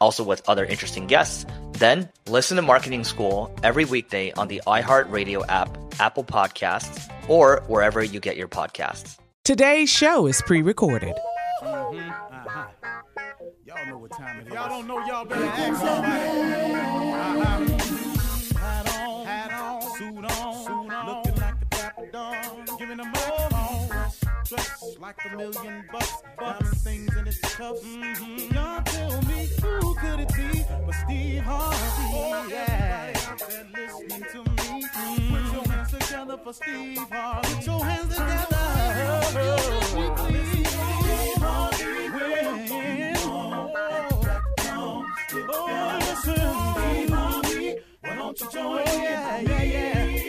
also with other interesting guests, then listen to Marketing School every weekday on the iHeartRadio app, Apple Podcasts, or wherever you get your podcasts. Today's show is pre recorded. Y'all know what time it is. Y'all don't know, y'all better ask somebody. Uh-huh. Like a million bucks. Diamond things in its cuffs. Mm-hmm. Y'all tell me who could it be but Steve Harvey? Oh, yeah. Everybody listening to me. Mm-hmm. Put your hands together for Steve Harvey. Put your hands together. Listen, Steve Harvey. When, oh, listen, Steve Harvey. Why don't you join oh, yeah, yeah, yeah.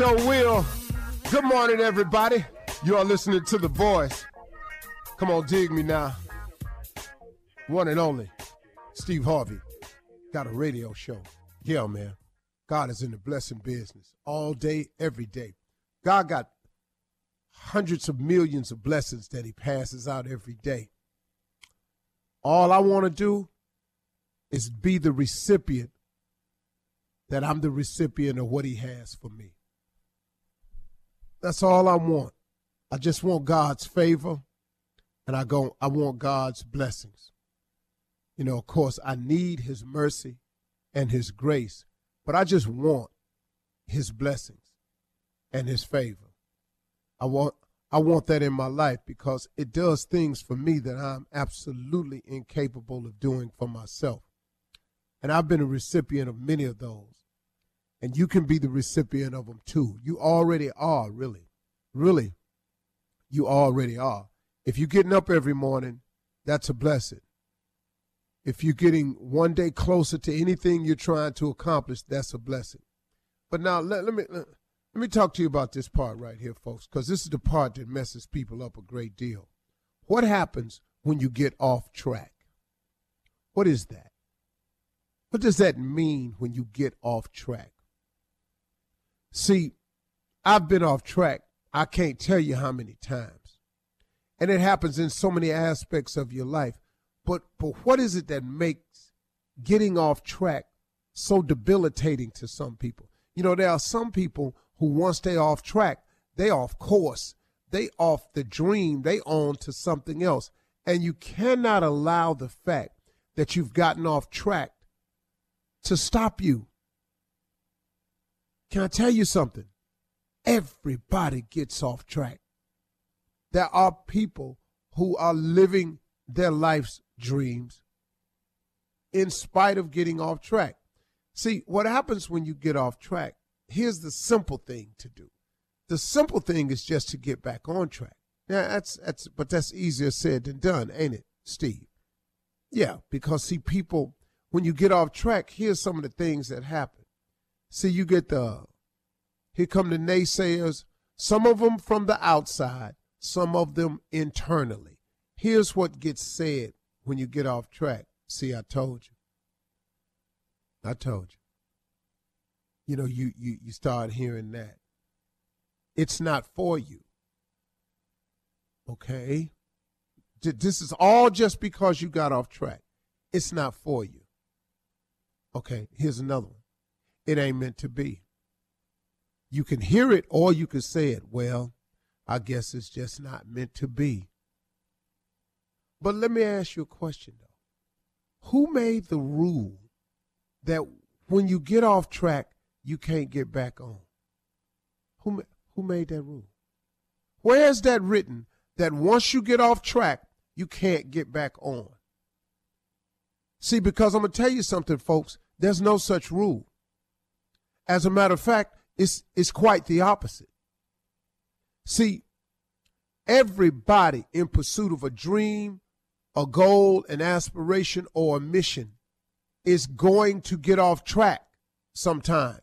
Sure will. Good morning, everybody. You are listening to The Voice. Come on, dig me now. One and only, Steve Harvey. Got a radio show. Yeah, man. God is in the blessing business all day, every day. God got hundreds of millions of blessings that He passes out every day. All I want to do is be the recipient that I'm the recipient of what he has for me. That's all I want. I just want God's favor and I go I want God's blessings. You know, of course, I need his mercy and his grace, but I just want his blessings and his favor. I want I want that in my life because it does things for me that I'm absolutely incapable of doing for myself. And I've been a recipient of many of those. And you can be the recipient of them too. You already are, really. Really, you already are. If you're getting up every morning, that's a blessing. If you're getting one day closer to anything you're trying to accomplish, that's a blessing. But now let, let me let, let me talk to you about this part right here, folks, because this is the part that messes people up a great deal. What happens when you get off track? What is that? What does that mean when you get off track? See, I've been off track, I can't tell you how many times. And it happens in so many aspects of your life. But but what is it that makes getting off track so debilitating to some people? You know, there are some people who once they off track, they off course, they off the dream, they on to something else. And you cannot allow the fact that you've gotten off track to stop you. Can I tell you something? Everybody gets off track. There are people who are living their life's dreams in spite of getting off track. See, what happens when you get off track here's the simple thing to do. The simple thing is just to get back on track. Yeah, that's that's but that's easier said than done, ain't it, Steve? Yeah, because see people when you get off track, here's some of the things that happen. See, you get the here come the naysayers, some of them from the outside, some of them internally. Here's what gets said when you get off track. See, I told you. I told you you know, you, you, you start hearing that. It's not for you. Okay? This is all just because you got off track. It's not for you. Okay, here's another one. It ain't meant to be. You can hear it or you can say it. Well, I guess it's just not meant to be. But let me ask you a question though. Who made the rule that when you get off track, you can't get back on. Who, who made that rule? Where is that written that once you get off track, you can't get back on? See, because I'm going to tell you something, folks, there's no such rule. As a matter of fact, it's, it's quite the opposite. See, everybody in pursuit of a dream, a goal, an aspiration, or a mission is going to get off track sometimes.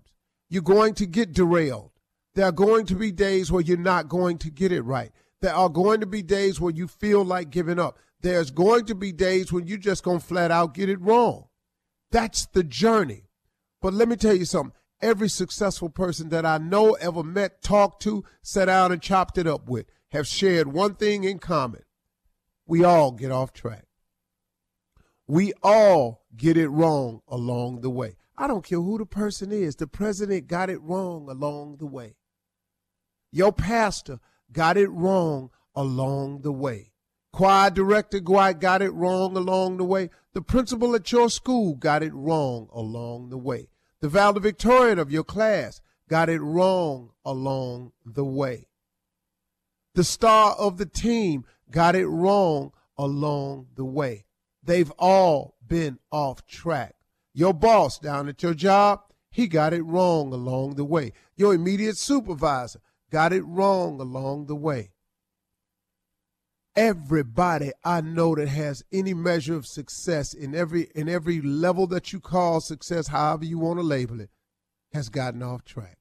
You're going to get derailed. There are going to be days where you're not going to get it right. There are going to be days where you feel like giving up. There's going to be days when you're just going to flat out get it wrong. That's the journey. But let me tell you something. Every successful person that I know, ever met, talked to, sat down and chopped it up with have shared one thing in common. We all get off track. We all get it wrong along the way. I don't care who the person is. The president got it wrong along the way. Your pastor got it wrong along the way. Choir director got it wrong along the way. The principal at your school got it wrong along the way. The valedictorian of your class got it wrong along the way. The star of the team got it wrong along the way. They've all been off track. Your boss down at your job, he got it wrong along the way. Your immediate supervisor got it wrong along the way. Everybody I know that has any measure of success in every in every level that you call success, however you want to label it, has gotten off track.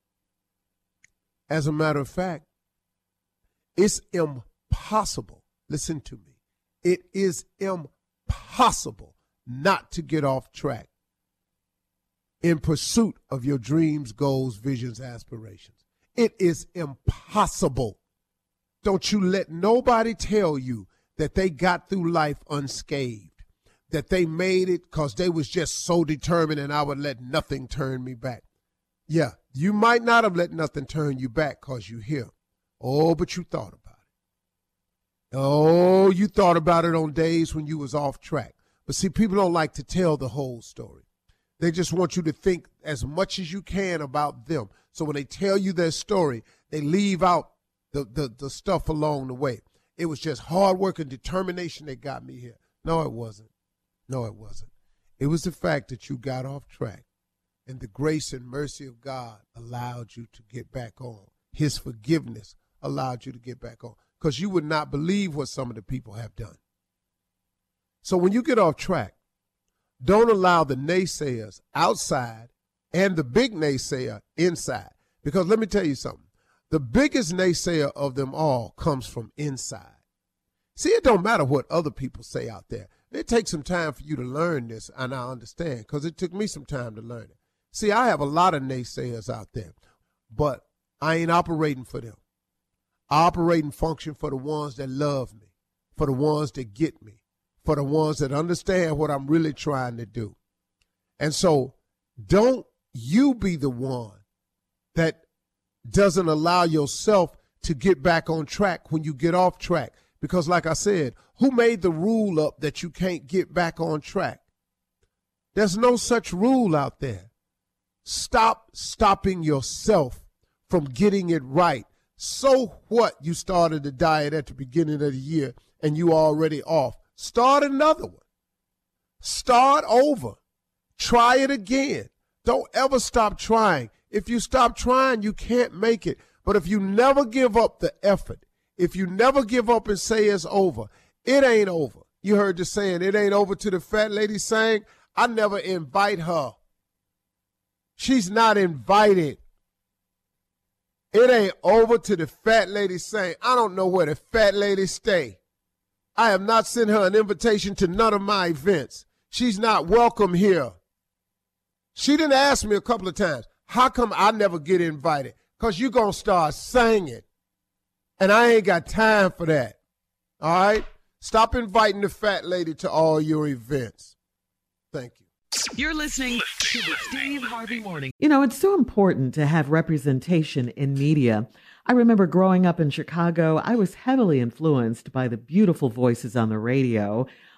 As a matter of fact, it's impossible. Listen to me. It is impossible not to get off track in pursuit of your dreams, goals, visions, aspirations. It is impossible. Don't you let nobody tell you that they got through life unscathed, that they made it because they was just so determined and I would let nothing turn me back. Yeah, you might not have let nothing turn you back because you here. Oh, but you thought about it. Oh, you thought about it on days when you was off track. But see, people don't like to tell the whole story. They just want you to think as much as you can about them. So when they tell you their story, they leave out the, the, the stuff along the way. It was just hard work and determination that got me here. No, it wasn't. No, it wasn't. It was the fact that you got off track and the grace and mercy of God allowed you to get back on. His forgiveness allowed you to get back on because you would not believe what some of the people have done. So when you get off track, don't allow the naysayers outside and the big naysayer inside. Because let me tell you something the biggest naysayer of them all comes from inside. See, it don't matter what other people say out there. It takes some time for you to learn this, and I understand because it took me some time to learn it. See, I have a lot of naysayers out there, but I ain't operating for them. I operate and function for the ones that love me, for the ones that get me, for the ones that understand what I'm really trying to do. And so don't you be the one that doesn't allow yourself to get back on track when you get off track. Because, like I said, who made the rule up that you can't get back on track? There's no such rule out there. Stop stopping yourself from getting it right. So what? You started the diet at the beginning of the year and you already off. Start another one. Start over. Try it again. Don't ever stop trying. If you stop trying, you can't make it. But if you never give up the effort, if you never give up and say it's over, it ain't over. You heard the saying, it ain't over to the fat lady saying, I never invite her. She's not invited. It ain't over to the fat lady saying, I don't know where the fat lady stay. I have not sent her an invitation to none of my events. She's not welcome here. She didn't ask me a couple of times, how come I never get invited? Because you're going to start singing. And I ain't got time for that. All right? Stop inviting the fat lady to all your events. Thank you. You're listening to the Steve Harvey Morning. You know, it's so important to have representation in media. I remember growing up in Chicago, I was heavily influenced by the beautiful voices on the radio.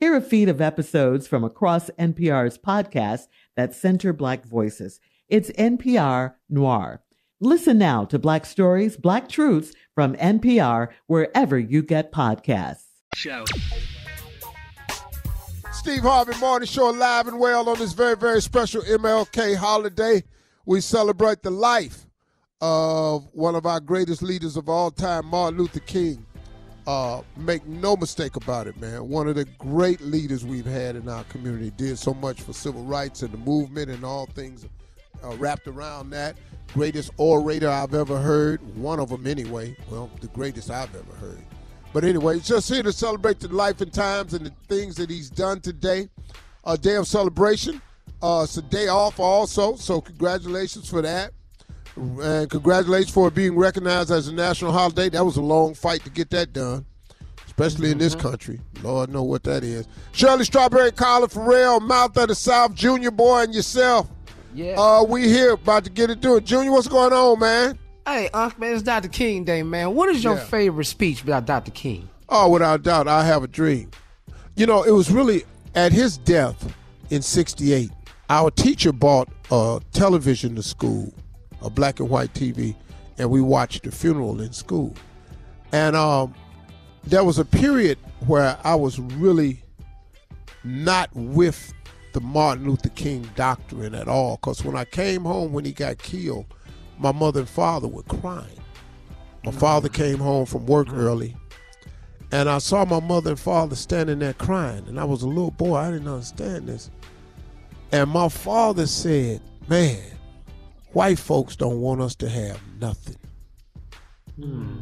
Hear a feed of episodes from across NPR's podcasts that center Black voices. It's NPR Noir. Listen now to Black Stories, Black Truths from NPR wherever you get podcasts. Show. Steve Harvey Morning Show live and well on this very, very special MLK holiday. We celebrate the life of one of our greatest leaders of all time, Martin Luther King. Uh, make no mistake about it, man. One of the great leaders we've had in our community did so much for civil rights and the movement and all things uh, wrapped around that. Greatest orator I've ever heard. One of them, anyway. Well, the greatest I've ever heard. But anyway, just here to celebrate the life and times and the things that he's done today. A day of celebration. Uh, it's a day off also, so congratulations for that. And congratulations for being recognized as a national holiday. That was a long fight to get that done, especially mm-hmm. in this country. Lord know what that is. Shirley Strawberry, Carla Ferrell, Mouth of the South, Junior Boy, and yourself. Yeah. Uh, we here about to get it it. Junior, what's going on, man? Hey, Unc, man, it's Dr. King Day, man. What is your Yeah. favorite speech about Dr. King? Oh, without doubt, I have a dream. You know, it was really at his death in 68. Our teacher bought a television to school, a black and white TV, and we watched the funeral in school. And um, there was a period where I was really not with the Martin Luther King doctrine at all. Because when I came home when he got killed, my mother and father were crying. My father came home from work early, and I saw my mother and father standing there crying. And I was a little boy, I didn't understand this. And my father said, man, white folks don't want us to have nothing. Hmm.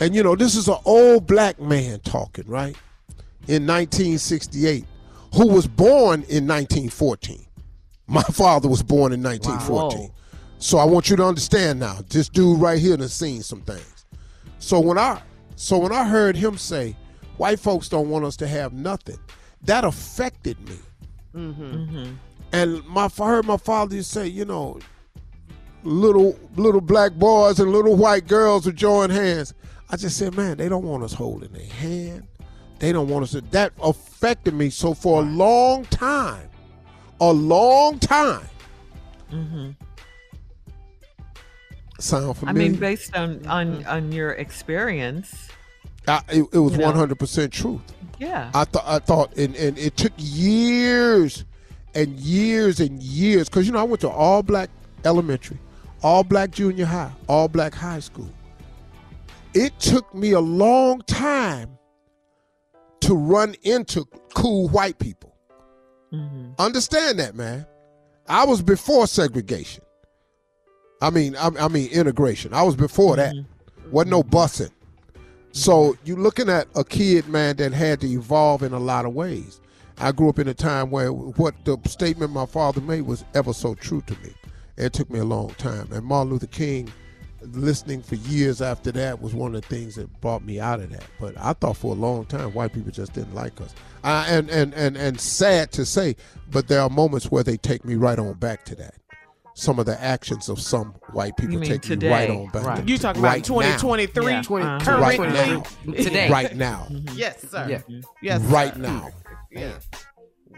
And you know, this is an old black man talking, right? In 1968, who was born in 1914. My father was born in 1914. So I want you to understand now. This dude right here has seen some things. So when I so when I heard him say, white folks don't want us to have nothing, that affected me. Mm-hmm. Mm-hmm. And my I heard my father say, you know, little little black boys and little white girls would join hands. I just said, man, they don't want us holding their hand. They don't want us to. That affected me. So for a long time, a long time. Mm-hmm. Sound I mean, based on on mm-hmm. on your experience, I, it, it was one hundred percent truth. yeah. I thought I thought and, and it took years and years and years because you know I went to all black elementary, all black junior high, all black high school. It took me a long time to run into cool white people. Mm-hmm. Understand that, man. I was before segregation. I mean, I, I mean integration. I was before that. Mm-hmm. Wasn't no mm-hmm. busing. So you're looking at a kid, man, that had to evolve in a lot of ways. I grew up in a time where what the statement my father made was ever so true to me. It took me a long time. And Martin Luther King, listening for years after that, was one of the things that brought me out of that. But I thought for a long time white people just didn't like us. Uh, and, and, and, and sad to say, but there are moments where they take me right on back to that. Some of the actions of some white people take me today? right on back. Right. to- You talking about right now. 2023? Yeah. Uh-huh. Currently? Right now. Today. Right now. Yes, sir. Yeah. Yes, Right sir. now. Yeah.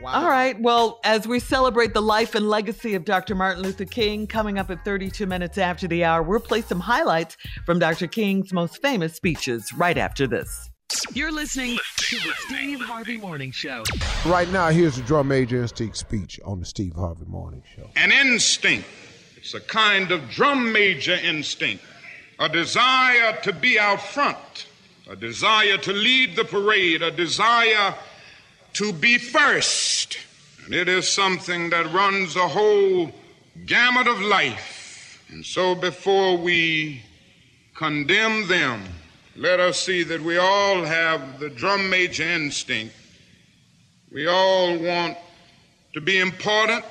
Wow. All right. Well, as we celebrate the life and legacy of Dr. Martin Luther King, coming up at 32 minutes after the hour, we'll play some highlights from Dr. King's most famous speeches right after this. You're listening to the Steve Harvey Morning Show. Right now, here's the drum major instinct speech on the Steve Harvey Morning Show. an instinct. It's a kind of drum major instinct, a desire to be out front, a desire to lead the parade, a desire to be first. And it is something that runs the whole gamut of life. And so before we condemn them, let us see that we all have the drum major instinct. We all want to be important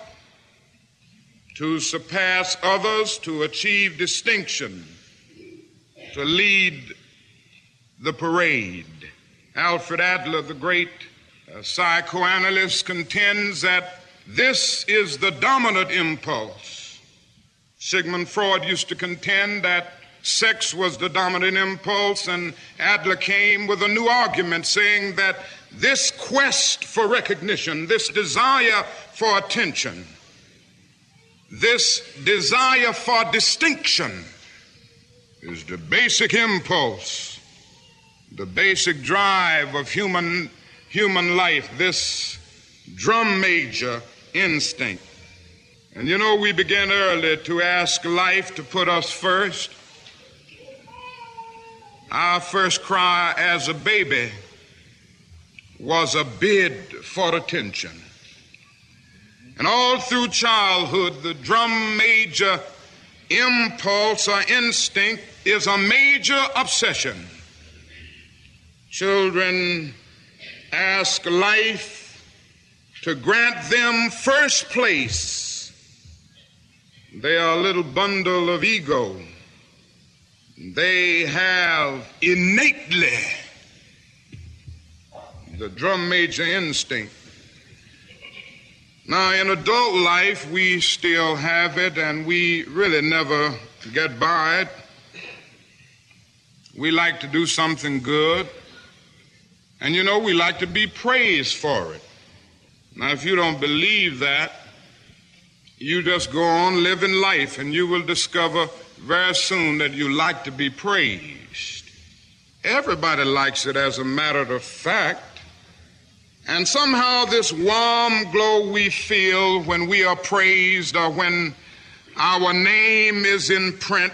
to surpass others, to achieve distinction, to lead the parade. Alfred Adler, the great uh, psychoanalyst, contends that this is the dominant impulse. Sigmund Freud used to contend that sex was the dominant impulse, and Adler came with a new argument saying that this quest for recognition, this desire for attention, this desire for distinction is the basic impulse, the basic drive of human, human life, this drum major instinct. And you know, we begin early to ask life to put us first. Our first cry as a baby was a bid for attention. And all through childhood, the drum major impulse or instinct is a major obsession. Children ask life to grant them first place. They are a little bundle of ego. They have innately the drum major instinct. Now, in adult life, we still have it, and we really never get by it. We like to do something good, and you know, we like to be praised for it. Now, if you don't believe that, you just go on living life, and you will discover very soon that you like to be praised. Everybody likes it, as a matter of fact. And somehow, this warm glow we feel when we are praised or when our name is in print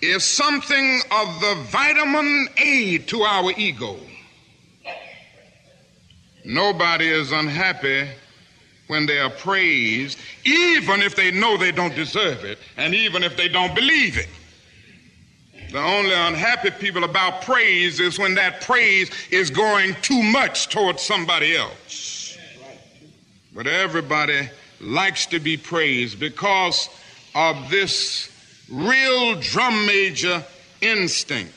is something of the vitamin A to our ego. Nobody is unhappy when they are praised, even if they know they don't deserve it, and even if they don't believe it. The only unhappy people about praise is when that praise is going too much towards somebody else. But everybody likes to be praised because of this real drum major instinct.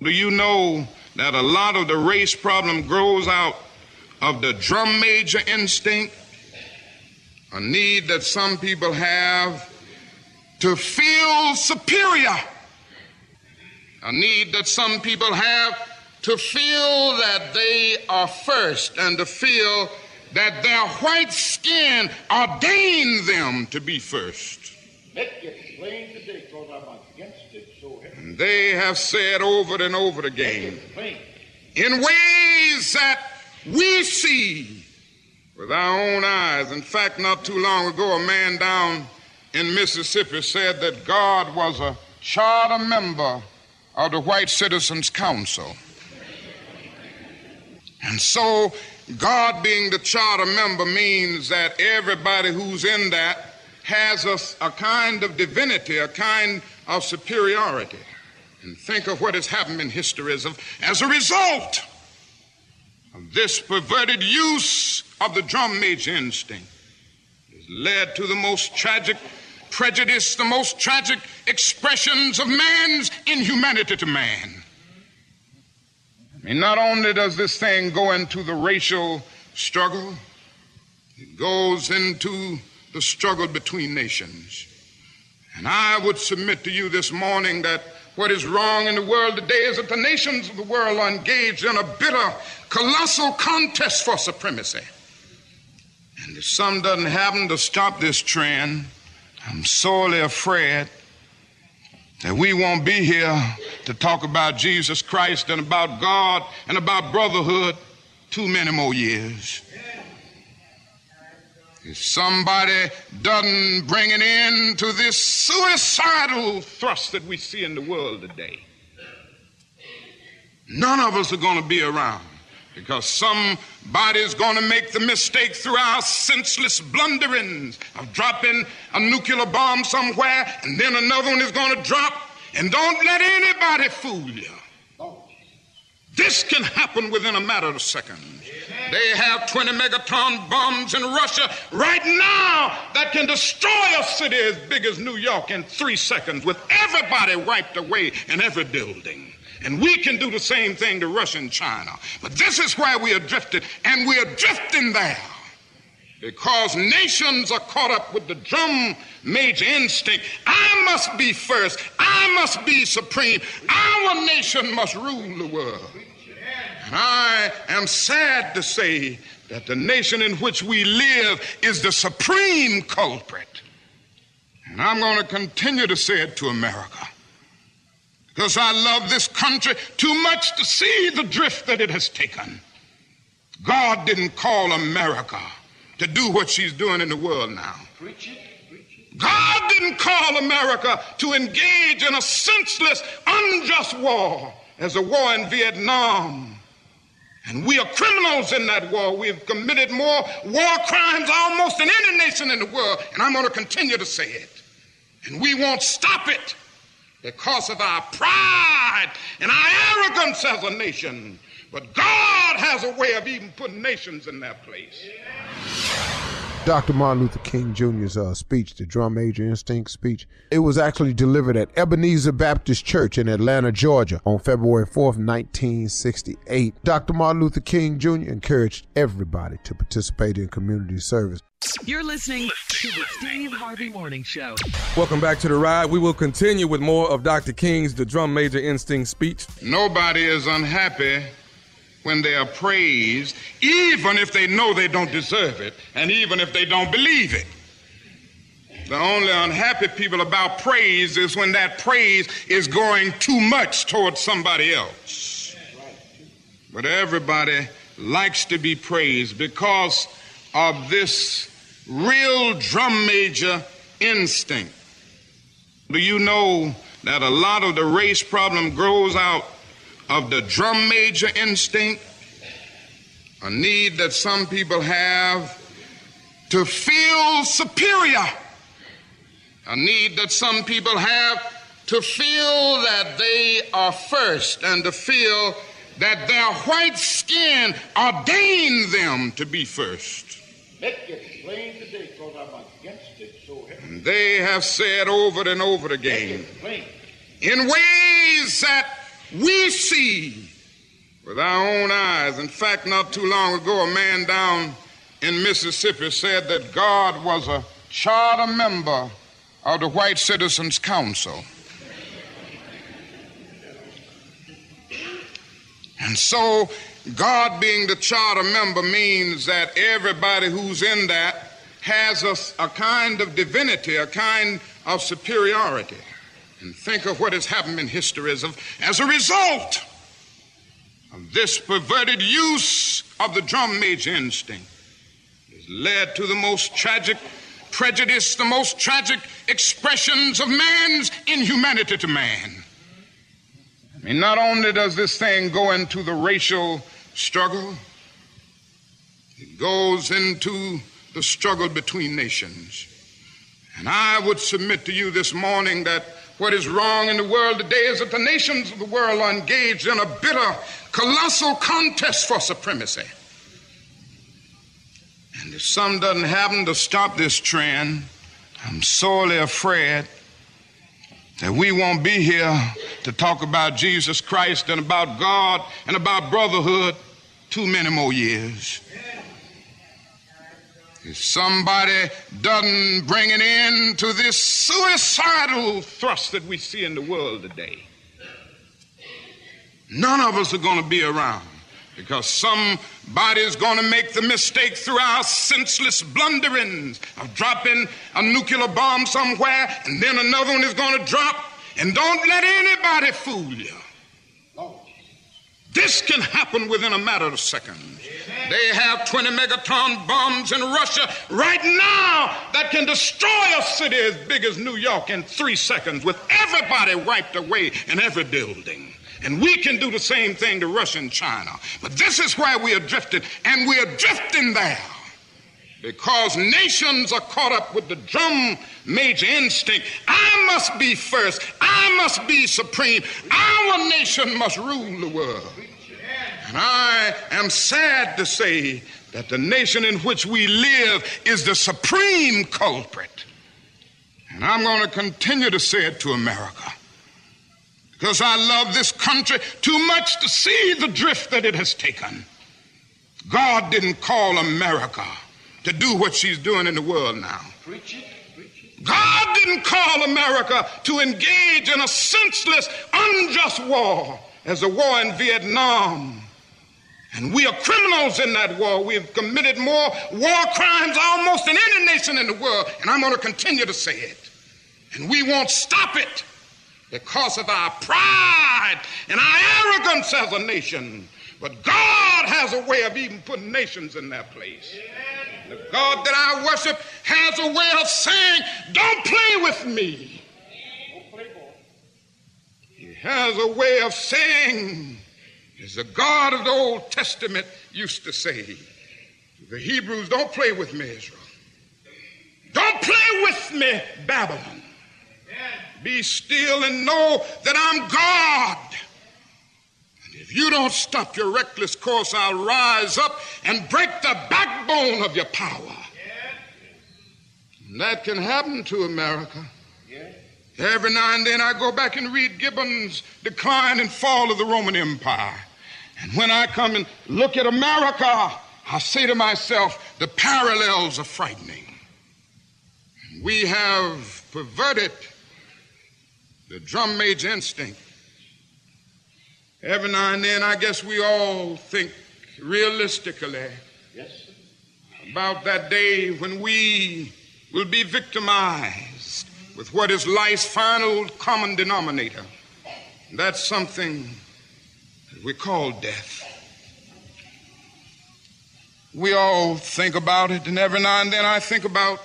Do you know that a lot of the race problem grows out of the drum major instinct? A need that some people have to feel superior. A need that some people have to feel that they are first and to feel that their white skin ordained them to be first. And they have said over and over again in ways that we see with our own eyes. In fact, not too long ago, a man down in Mississippi said that God was a charter member of the White Citizens Council. And so, God being the charter member means that everybody who's in that has a, a kind of divinity, a kind of superiority. And think of what has happened in history as, a result of this perverted use of the drum major instinct. It Has led to the most tragic prejudice, the most tragic expressions of man's inhumanity to man. I mean, not only does this thing go into the racial struggle, it goes into the struggle between nations. And I would submit to you this morning that what is wrong in the world today is that the nations of the world are engaged in a bitter, colossal contest for supremacy. And if some doesn't happen to stop this trend, I'm sorely afraid that we won't be here to talk about Jesus Christ and about God and about brotherhood too many more years. If somebody doesn't bring an end to this suicidal thrust that we see in the world today, none of us are going to be around because somebody's going to make the mistake through our senseless blunderings of dropping a nuclear bomb somewhere and then another one is going to drop. And don't let anybody fool you. This can happen within a matter of seconds. They have 20 megaton bombs in Russia right now that can destroy a city as big as New York in three seconds with everybody wiped away in every building. And we can do the same thing to Russia and China. But this is where we are drifted, and we are drifting there because nations are caught up with the drum major instinct. I must be first. I must be supreme. Our nation must rule the world. I am sad to say that the nation in which we live is the supreme culprit. And I'm going to continue to say it to America because I love this country too much to see the drift that it has taken. God didn't call America to do what she's doing in the world now. Preach it. God didn't call America to engage in a senseless, unjust war as a war in Vietnam. And we are criminals in that war. We have committed more war crimes almost than any nation in the world. And I'm going to continue to say it. And we won't stop it because of our pride and our arrogance as a nation. But God has a way of even putting nations in their place. Dr. Martin Luther King Jr.'s uh, speech, the drum major instinct speech, it was actually delivered at Ebenezer Baptist Church in Atlanta, Georgia on February 4th, 1968. Dr. Martin Luther King Jr. encouraged everybody to participate in community service. You're listening to the Steve Harvey Morning Show. Welcome back to the ride. We will continue with more of Dr. King's The Drum Major Instinct speech. Nobody is unhappy when they are praised, even if they know they don't deserve it, and even if they don't believe it. The only unhappy people about praise is when that praise is going too much towards somebody else. But everybody likes to be praised because of this real drum major instinct. Do you know that a lot of the race problem grows out of the drum major instinct? A need that some people have to feel superior, a need that some people have to feel that they are first and to feel that their white skin ordained them to be first. It plain today because I'm against it so heavy. And they have said over and over again in ways that we see with our own eyes. In fact, not too long ago, a man down in Mississippi said that God was a charter member of the White Citizens Council. And so, God being the charter member means that everybody who's in that has a, a kind of divinity, a kind of superiority. And think of what has happened in history as, of, as a result of this perverted use of the drum major instinct. Has led to the most tragic prejudice, the most tragic expressions of man's inhumanity to man. I mean, not only does this thing go into the racial struggle, it goes into the struggle between nations. And I would submit to you this morning that what is wrong in the world today is that the nations of the world are engaged in a bitter, colossal contest for supremacy. And if some doesn't happen to stop this trend, I'm sorely afraid that we won't be here to talk about Jesus Christ and about God and about brotherhood too many more years. If somebody doesn't bring an end to this suicidal thrust that we see in the world today, none of us are going to be around because somebody's going to make the mistake through our senseless blunderings of dropping a nuclear bomb somewhere and then another one is going to drop. And don't let anybody fool you. This can happen within a matter of seconds. They have 20 megaton bombs in Russia right now that can destroy a city as big as New York in three seconds with everybody wiped away in every building. And we can do the same thing to Russia and China. But this is where we are drifting, and we are drifting there because nations are caught up with the drum major instinct. I must be first. I must be supreme. Our nation must rule the world. And I am sad to say that the nation in which we live is the supreme culprit. And I'm going to continue to say it to America because I love this country too much to see the drift that it has taken. God didn't call America to do what she's doing in the world now. Preach it. God didn't call America to engage in a senseless, unjust war as the war in Vietnam. And we are criminals in that war. We have committed more war crimes almost than any nation in the world. And I'm going to continue to say it. And we won't stop it because of our pride and our arrogance as a nation. But God has a way of even putting nations in their place. The God that I worship has a way of saying, Don't play with me. He has a way of saying, as the God of the Old Testament used to say, the Hebrews, don't play with me, Israel. Don't play with me, Babylon. Be still and know that I'm God. And if you don't stop your reckless course, I'll rise up and break the backbone of your power. And that can happen to America. Every now and then I go back and read Gibbon's Decline and Fall of the Roman Empire. And when I come and look at America, I say to myself, the parallels are frightening. We have perverted the drum major instinct. Every now and then, I guess we all think realistically Yes. about that day when we will be victimized with what is life's final common denominator. That's something we call death. We all think about it, and every now and then I think about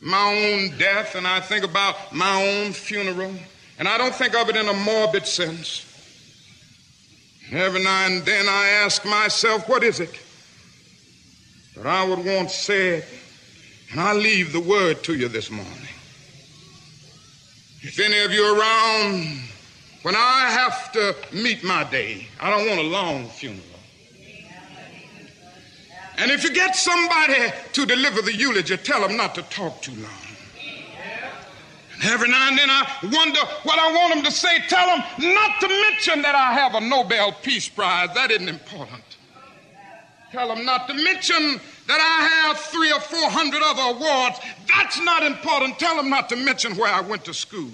my own death and I think about my own funeral, and I don't think of it in a morbid sense. Every now and then I ask myself, what is it that I would want said And I leave the word to you this morning. If any of you around when I have to meet my day, I don't want a long funeral. And if you get somebody to deliver the eulogy, tell them not to talk too long. And every now and then I wonder what I want them to say. Tell them not to mention that I have a Nobel Peace Prize. That isn't important. Tell them not to mention that I have three or four hundred other awards. That's not important. Tell them not to mention where I went to school.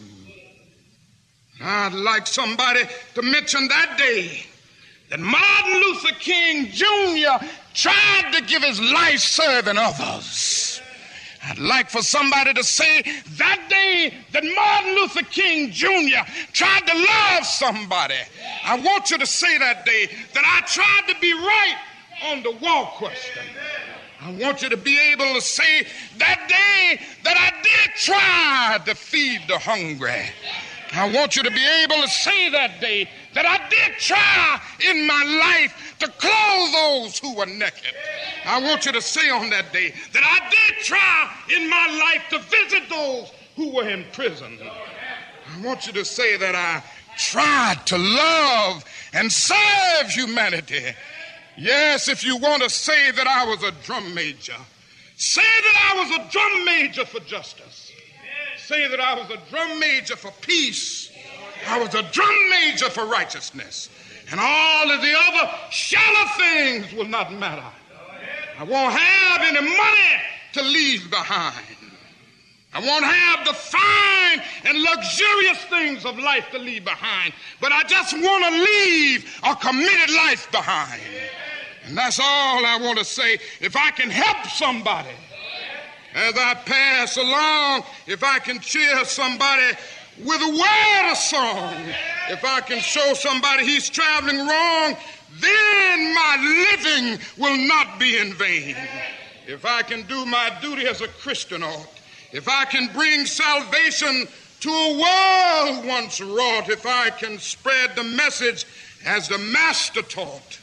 I'd like somebody to mention that day that Martin Luther King Jr. tried to give his life serving others. I'd like for somebody to say that day that Martin Luther King Jr. tried to love somebody. I want you to say that day that I tried to be right on the wall question. I want you to be able to say that day that I did try to feed the hungry. I want you to be able to say that day that I did try in my life to clothe those who were naked. I want you to say on that day that I did try in my life to visit those who were in prison. I want you to say that I tried to love and serve humanity. Yes, if you want to say that I was a drum major, say that I was a drum major for justice say that I was a drum major for peace. I was a drum major for righteousness. And all of the other shallow things will not matter. I won't have any money to leave behind. I won't have the fine and luxurious things of life to leave behind. But I just want to leave a committed life behind. And that's all I want to say. If I can help somebody, as I pass along, if I can cheer somebody with a word of song, if I can show somebody he's traveling wrong, then my living will not be in vain. If I can do my duty as a Christian ought, if I can bring salvation to a world once wrought, if I can spread the message as the Master taught,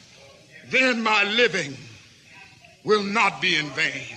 then my living will not be in vain.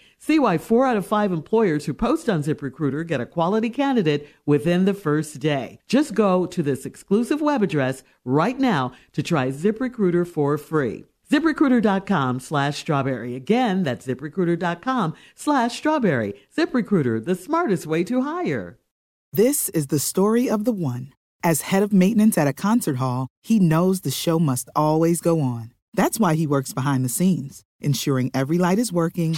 See why four out of five employers who post on ZipRecruiter get a quality candidate within the first day. Just go to this exclusive web address right now to try ZipRecruiter for free. ZipRecruiter.com slash strawberry. Again, that's ZipRecruiter.com slash strawberry. ZipRecruiter, the smartest way to hire. This is the story of the one. As head of maintenance at a concert hall, he knows the show must always go on. That's why he works behind the scenes, ensuring every light is working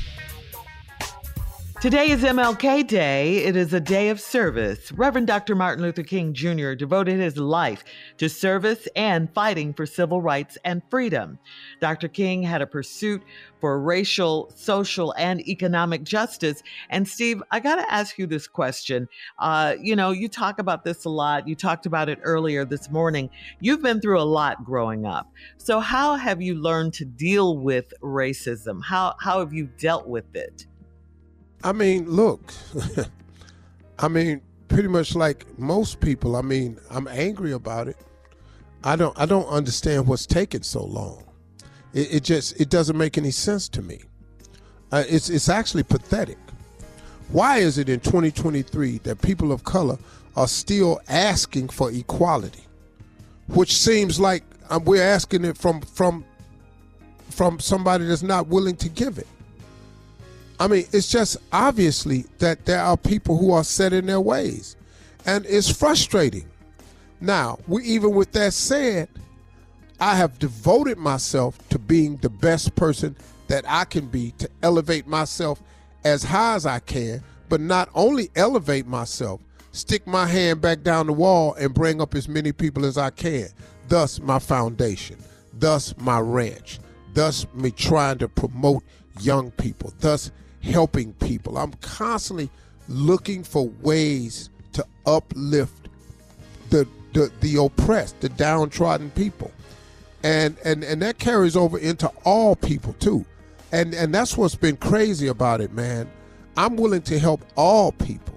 Today is MLK Day. It is a day of service. Reverend Dr. Martin Luther King Jr. devoted his life to service and fighting for civil rights and freedom. Dr. King had a pursuit for racial, social, and economic justice. And Steve, I got to ask you this question. Uh, you know, you talk about this a lot. You talked about it earlier this morning. You've been through a lot growing up. So, how have you learned to deal with racism? How, how have you dealt with it? I mean, look, I mean, pretty much like most people. I mean, I'm angry about it. I don't, I don't understand what's taking so long. It, it just, it doesn't make any sense to me. Uh, it's it's actually pathetic. Why is it in 2023 that people of color are still asking for equality, which seems like um, we're asking it from from from somebody that's not willing to give it? I mean, it's just obviously that there are people who are set in their ways, and it's frustrating. Now, we even with that said, I have devoted myself to being the best person that I can be to elevate myself as high as I can, but not only elevate myself, stick my hand back down the wall and bring up as many people as I can. Thus, my foundation, thus, my ranch, thus, me trying to promote young people, thus, helping people. I'm constantly looking for ways to uplift the, the, the oppressed, the downtrodden people. And, and and that carries over into all people too. And and that's what's been crazy about it, man. I'm willing to help all people.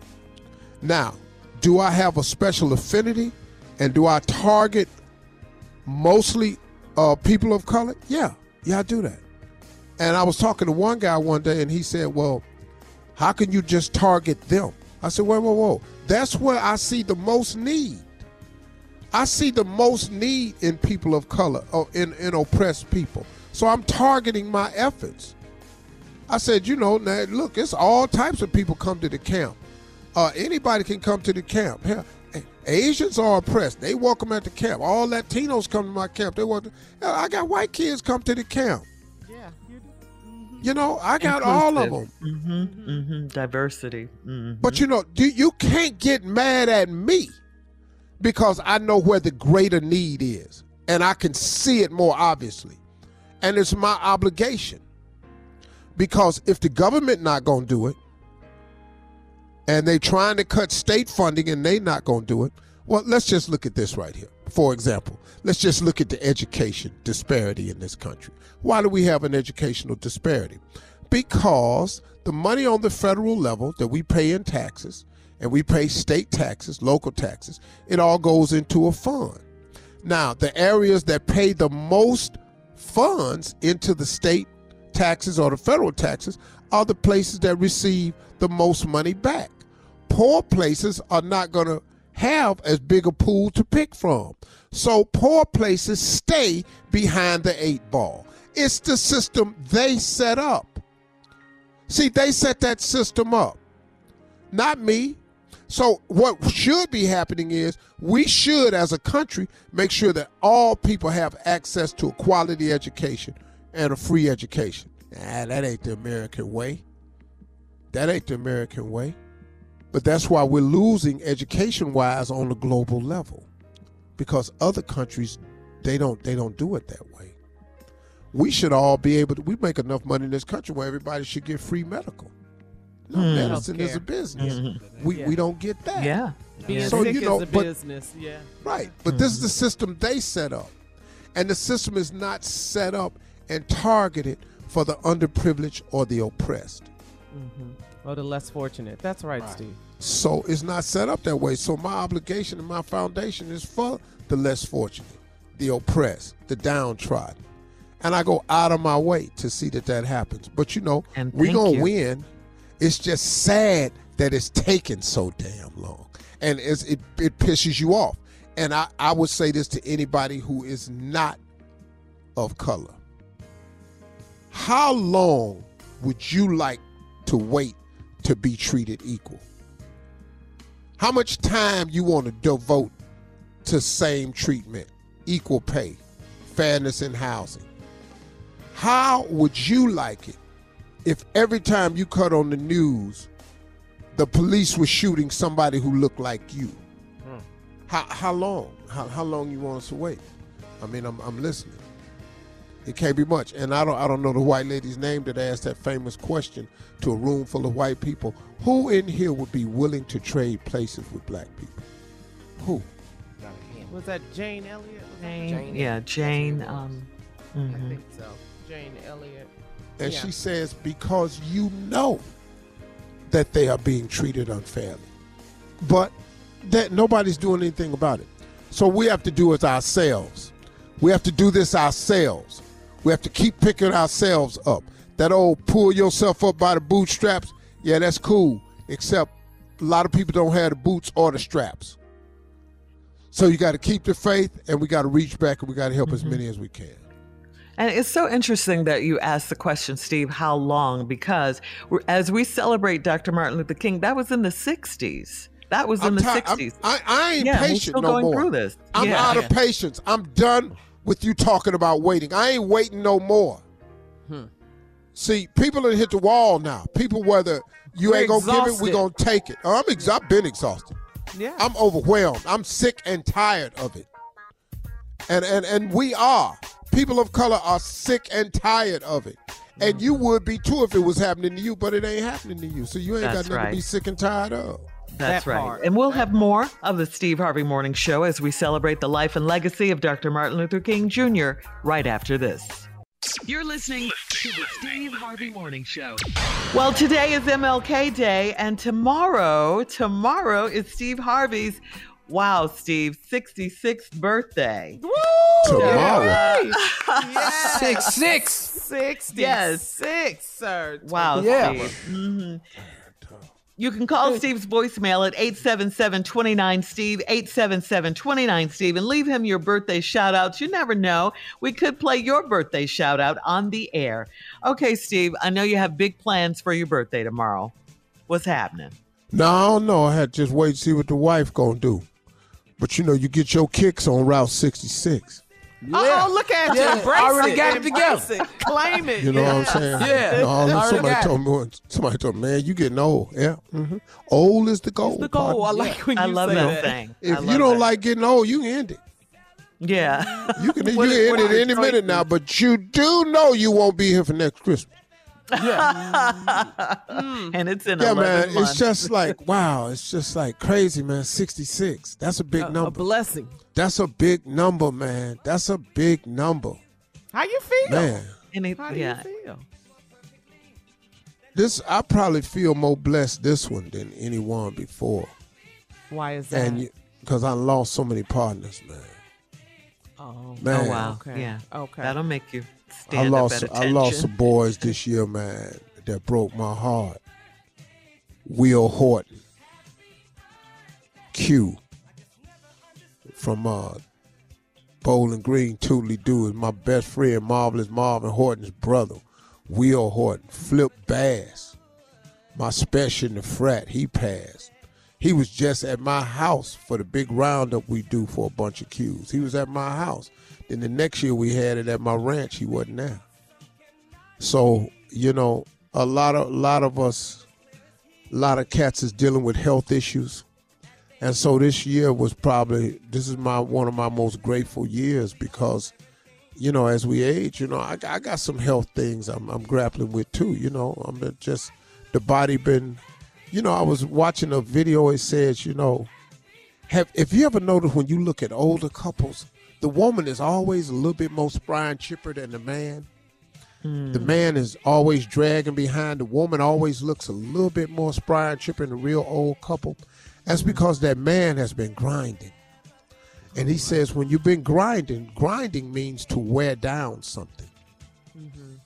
Now, do I have a special affinity and do I target mostly uh, people of color? Yeah, yeah, I do that. And I was talking to one guy one day and he said, Well, how can you just target them? I said, Whoa, whoa, whoa. That's where I see the most need. I see the most need in people of color or in, in oppressed people. So I'm targeting my efforts. I said, you know, now look, it's all types of people come to the camp. Uh, anybody can come to the camp. Asians are oppressed. They welcome at the camp. All Latinos come to my camp. They want. I got white kids come to the camp. You know, I got all of them. Mm-hmm, mm-hmm. Diversity. Mm-hmm. But you know, you, you can't get mad at me because I know where the greater need is and I can see it more obviously. And it's my obligation. Because if the government not going to do it and they trying to cut state funding and they not going to do it, well, let's just look at this right here. For example, let's just look at the education disparity in this country. Why do we have an educational disparity? Because the money on the federal level that we pay in taxes and we pay state taxes, local taxes, it all goes into a fund. Now, the areas that pay the most funds into the state taxes or the federal taxes are the places that receive the most money back. Poor places are not going to have as big a pool to pick from. So poor places stay behind the eight ball. It's the system they set up. See, they set that system up, not me. So what should be happening is we should, as a country, make sure that all people have access to a quality education and a free education. Nah, that ain't the American way. That ain't the American way. But that's why we're losing education wise on the global level. Because other countries they don't they don't do it that way. We should all be able to we make enough money in this country where everybody should get free medical. No, Hmm. medicine is a business. We we don't get that. Yeah. Being So sick you know, is a but business. Yeah. Right. But this is the system they set up. And the system is not set up and targeted for the underprivileged or the oppressed. Mm-hmm. Or the less fortunate. That's right, Steve. So it's not set up that way. So my obligation and my foundation is for the less fortunate, the oppressed, the downtrodden. And I go out of my way to see that that happens. But you know, we're going to you. win. It's just sad that it's taken so damn long. And it's, it, it pisses you off. And I, I would say this to anybody who is not of color. How long would you like to wait to be treated equal? How much time you want to devote to same treatment, equal pay, fairness in housing? How would you like it if every time you cut on the news, the police were shooting somebody who looked like you? How, how long? How, how long you want us to wait? I mean, I'm, I'm listening. It can't be much. And I don't I don't know the white lady's name that asked that famous question to a room full of white people. Who in here would be willing to trade places with black people? Who? Was that Jane Elliott? Was that Jane, yeah, Jane. Um, I mhm. think so. Jane Elliott. And Yeah. she says, because you know that they are being treated unfairly. But that nobody's doing anything about it. So we have to do it ourselves. We have to do this ourselves. We have to keep picking ourselves up. that old pull yourself up by the bootstraps, yeah, that's cool. Except a lot of people don't have the boots or the straps. So you got to keep the faith, and we got to reach back, and we got to help as mm-hmm. many as we can. And it's so interesting that you asked the question, Steve, how long? Because as we celebrate Dr. Martin Luther King, that was in the 60s. That was in I'm the ti- I'm- 60s. I, I ain't Yeah, we're patient still no going more. through this. I'm Yeah. out of patience. I'm done with you talking about waiting. I ain't waiting no more. Hmm. See, people are hit the wall now. People, whether you We're ain't gonna give it, we exhausted. gonna take it. I'm ex- I've been exhausted. Yeah. I'm overwhelmed. I'm sick and tired of it. And and and we are. People of color are sick and tired of it. And mm. you would be too if it was happening to you, but it ain't happening to you. So you ain't That's got nothing to be sick and tired of. That's That right. part. And we'll have more of the Steve Harvey Morning Show as we celebrate the life and legacy of Dr. Martin Luther King Jr. right after this. You're listening to the Steve Harvey Morning Show. Well, today is MLK Day, and tomorrow, tomorrow is Steve Harvey's, wow, Steve, 66th birthday. Tomorrow. Six six. Sixty. Yes. Six, sir. Wow, Yeah. Steve. Mhm. You can call Steve's voicemail at 877-29-STEVE, 877-29-STEVE, and leave him your birthday shout-outs. You never know. We could play your birthday shout-out on the air. Okay, Steve, I know you have big plans for your birthday tomorrow. What's happening? No, I don't know. I had to just wait and see what the wife gonna do. But you know, you get your kicks on Route 66. Oh, look at Yeah, you. Embrace already it. got it together. it. Claim it. You know yeah. what I'm saying? Yeah. No, Already somebody told me. once- Somebody told me, man, you getting old. Yeah. hmm Old is the goal. The goal. I partner. like when I love say that that. thing. If you don't that. like getting old, you can end it. Yeah. You can, you can end it any minute now, but you do know you won't be here for next Christmas. Mm. and it's in Yeah, 11 man. months. It's just like wow. It's just like crazy, man. Sixty six. That's a big A, a number. blessing. That's a big number, man. That's a big number, How you feel? man. And it- How do yeah. you feel? This I probably feel more blessed this one than any one before, Why is that? and because I lost so many partners, man. oh, oh Man. Oh, wow. Okay. Yeah. Okay. That'll make you I lost at I lost some boys this year, man, that broke my heart. Will Horton, Q, from uh, Bowling Green, Tootly Doo, is my best friend, Marvelous Marvin Horton's brother. Will Horton, Flip Bass, my special in the frat, he passed. He was just at my house for the big roundup we do for a bunch of Qs. He was at my house. Then the next year we had it at my ranch. He wasn't there. So you know, a lot of a lot of us, a lot of cats is dealing with health issues, and so this year was probably this is my one of my most grateful years because, you know, as we age, you know, I, I got some health things I'm, I'm grappling with too. You know, I'm just the body been, you know, I was watching a video. It says, you know, have if you ever noticed when you look at older couples, the woman is always a little bit more spry and chipper than the man. The hmm. man is always dragging behind. The woman always looks a little bit more spry and chipper than a real old couple. That's hmm. because that man has been grinding. And he says when you've been grinding, grinding means to wear down something. Mm-hmm.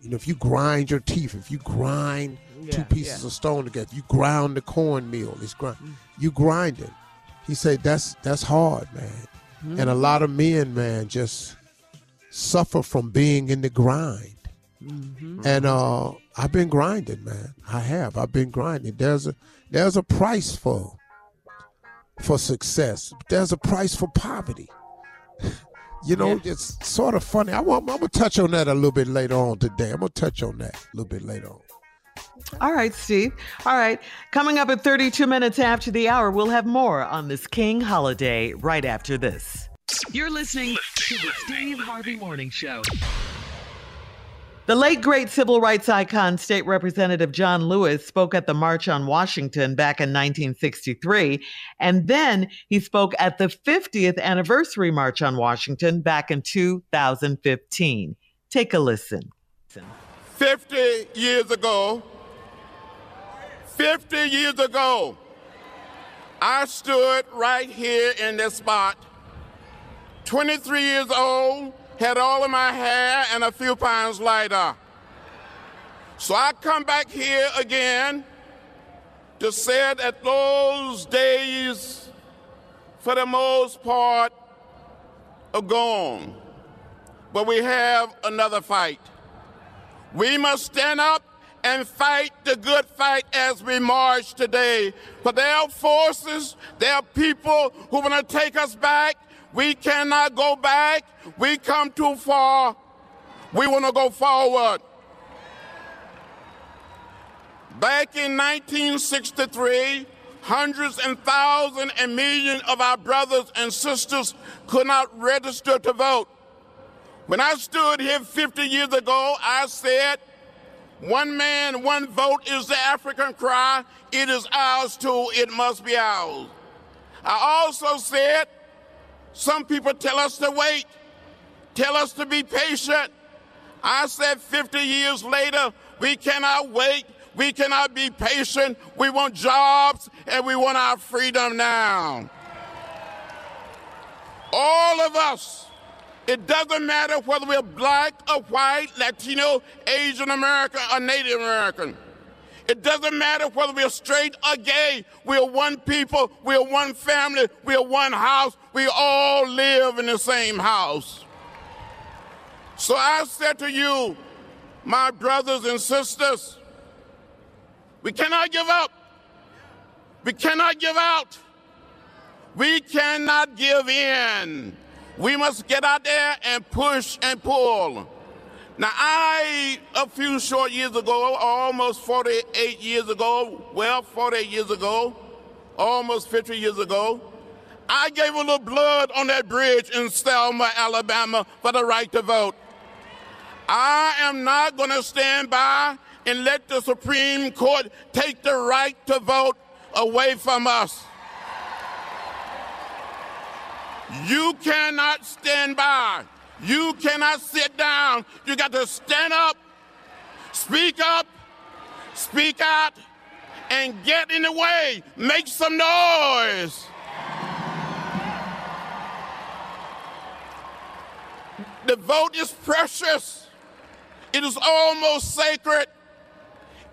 You know, if you grind your teeth, if you grind two pieces yeah. of stone together, you ground the cornmeal, it's grind. Mm. You grinding. He said that's that's hard, man. And a lot of men, man, just suffer from being in the grind. And uh, I've been grinding, man. I have. I've been grinding. There's a there's a price for for success. There's a price for poverty. You know, it's sort of funny. I want, I'm gonna touch on that a little bit later on today. I'm gonna touch on that a little bit later on. All right, Steve. All right. Coming up at 32 minutes after the hour, we'll have more on this King holiday right after this. You're listening to the Steve Harvey Morning Show. The late great civil rights icon, State Representative John Lewis, spoke at the March on Washington back in 1963. And then he spoke at the 50th anniversary March on Washington back in 2015. Take a listen. 50 years ago, 50 years ago, I stood right here in this spot, 23 years old, had all of my hair and a few pounds lighter. So I come back here again to say that those days, for the most part, are gone. But we have another fight. We must stand up and fight the good fight as we march today. For there are forces, there are people who want to take us back. We cannot go back. We come too far. We want to go forward. Back in 1963, hundreds and thousands and millions of our brothers and sisters could not register to vote. When I stood here 50 years ago, I said, one man, one vote is the African cry. It is ours too. It must be ours. I also said, some people tell us to wait, tell us to be patient. I said 50 years later, we cannot wait. We cannot be patient. We want jobs and we want our freedom now. All of us, it doesn't matter whether we're black or white, Latino, Asian American, or Native American. It doesn't matter whether we're straight or gay. We're one people. We're one family. We're one house. We all live in the same house. So I said to you, my brothers and sisters, we cannot give up. We cannot give out. We cannot give in. We must get out there and push and pull. Now, I, a few short years ago, almost 48 years ago, well, 48 years ago, almost 50 years ago, I gave a little blood on that bridge in Selma, Alabama for the right to vote. I am not going to stand by and let the Supreme Court take the right to vote away from us. You cannot stand by. You cannot sit down. You got to stand up, speak up, speak out, and get in the way. Make some noise. The vote is precious. It is almost sacred.